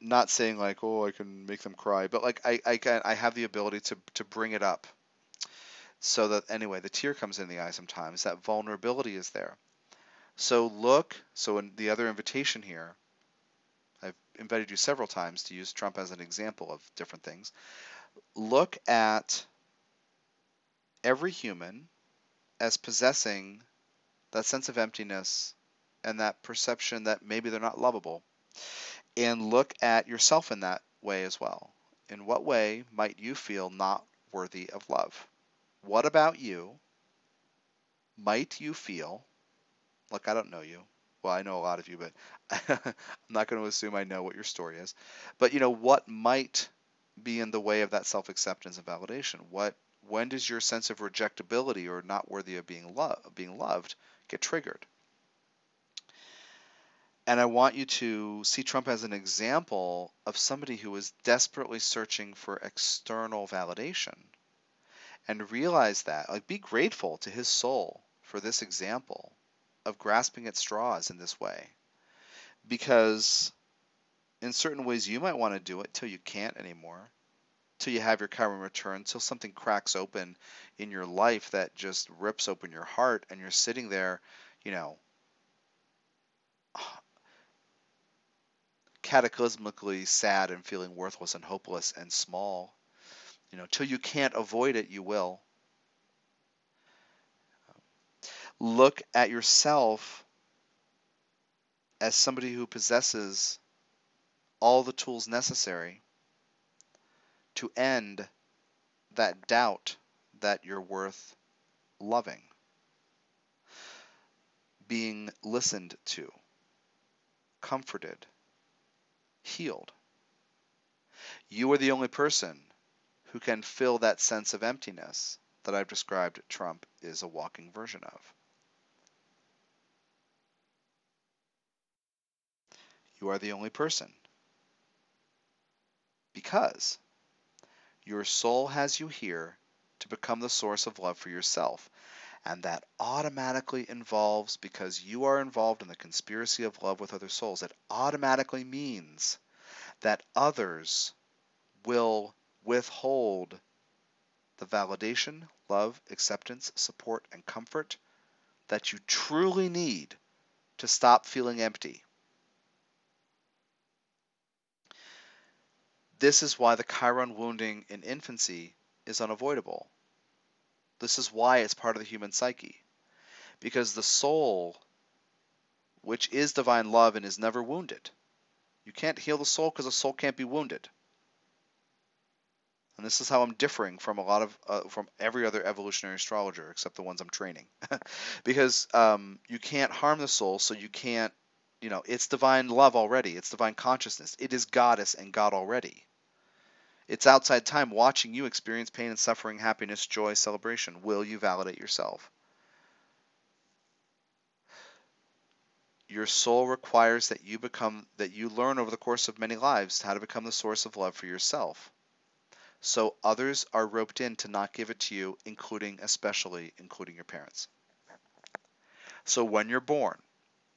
not saying like, oh, I can make them cry, but like I, I can, I have the ability to, to bring it up so that anyway, the tear comes in the eye sometimes. That vulnerability is there. So look, so in the other invitation here, I've invited you several times to use Trump as an example of different things. Look at every human as possessing that sense of emptiness and that perception that maybe they're not lovable. And look at yourself in that way as well. In what way might you feel not worthy of love? What about you might you feel? Look, I don't know you. Well, I know a lot of you, but I'm not going to assume I know what your story is. But you know, what might be in the way of that self-acceptance and validation? What when does your sense of rejectability or not worthy of being loved being loved get triggered? And I want you to see Trump as an example of somebody who is desperately searching for external validation. And realize that, like, be grateful to his soul for this example of grasping at straws in this way. Because in certain ways, you might want to do it till you can't anymore till you have your karma return, till something cracks open in your life that just rips open your heart, and you're sitting there, you know, cataclysmically sad and feeling worthless and hopeless and small. You know, till you can't avoid it, you will. Look at yourself as somebody who possesses all the tools necessary to end that doubt that you're worth loving, being listened to, comforted, healed. You are the only person who can fill that sense of emptiness that I've described Trump is a walking version of. You are the only person. Because your soul has you here to become the source of love for yourself. And that automatically involves, because you are involved in the conspiracy of love with other souls, it automatically means that others will withhold the validation, love, acceptance, support, and comfort that you truly need to stop feeling empty. This is why the Chiron wounding in infancy is unavoidable. This is why it's part of the human psyche. Because the soul, which is divine love and is never wounded, you can't heal the soul because the soul can't be wounded. And this is how I'm differing from a lot of uh, from every other evolutionary astrologer except the ones I'm training, because um, you can't harm the soul, so you can't, you know, it's divine love already. It's divine consciousness. It is goddess and God already. It's outside time watching you experience pain and suffering, happiness, joy, celebration. Will you validate yourself? Your soul requires that you become that you learn over the course of many lives how to become the source of love for yourself. So others are roped in to not give it to you, including especially including your parents. So when you're born,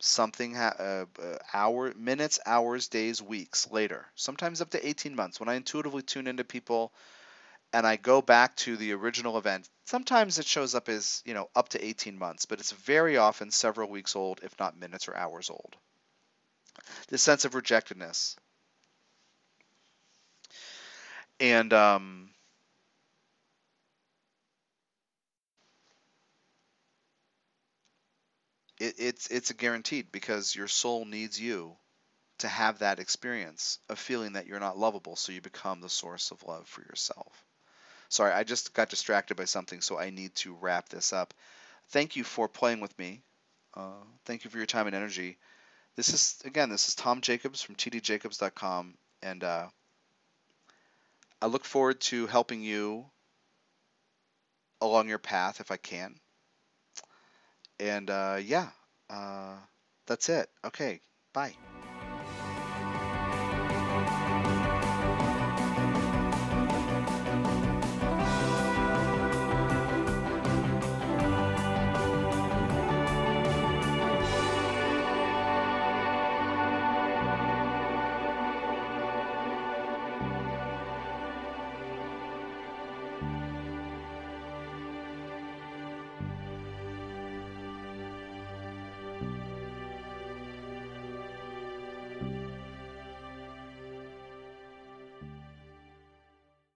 something ha- uh, uh, hour minutes hours days weeks later sometimes up to 18 months when i intuitively tune into people and i go back to the original event sometimes it shows up as you know up to 18 months but it's very often several weeks old if not minutes or hours old. This sense of rejectedness. And um, it, it's it's a guaranteed because your soul needs you to have that experience of feeling that you're not lovable, so you become the source of love for yourself. Sorry, I just got distracted by something, so I need to wrap this up. Thank you for playing with me. Uh, thank you for your time and energy. This is again, this is Tom Jacobs from tdjacobs.com, and uh, I look forward to helping you along your path if I can. And uh, yeah, uh, that's it. Okay, bye.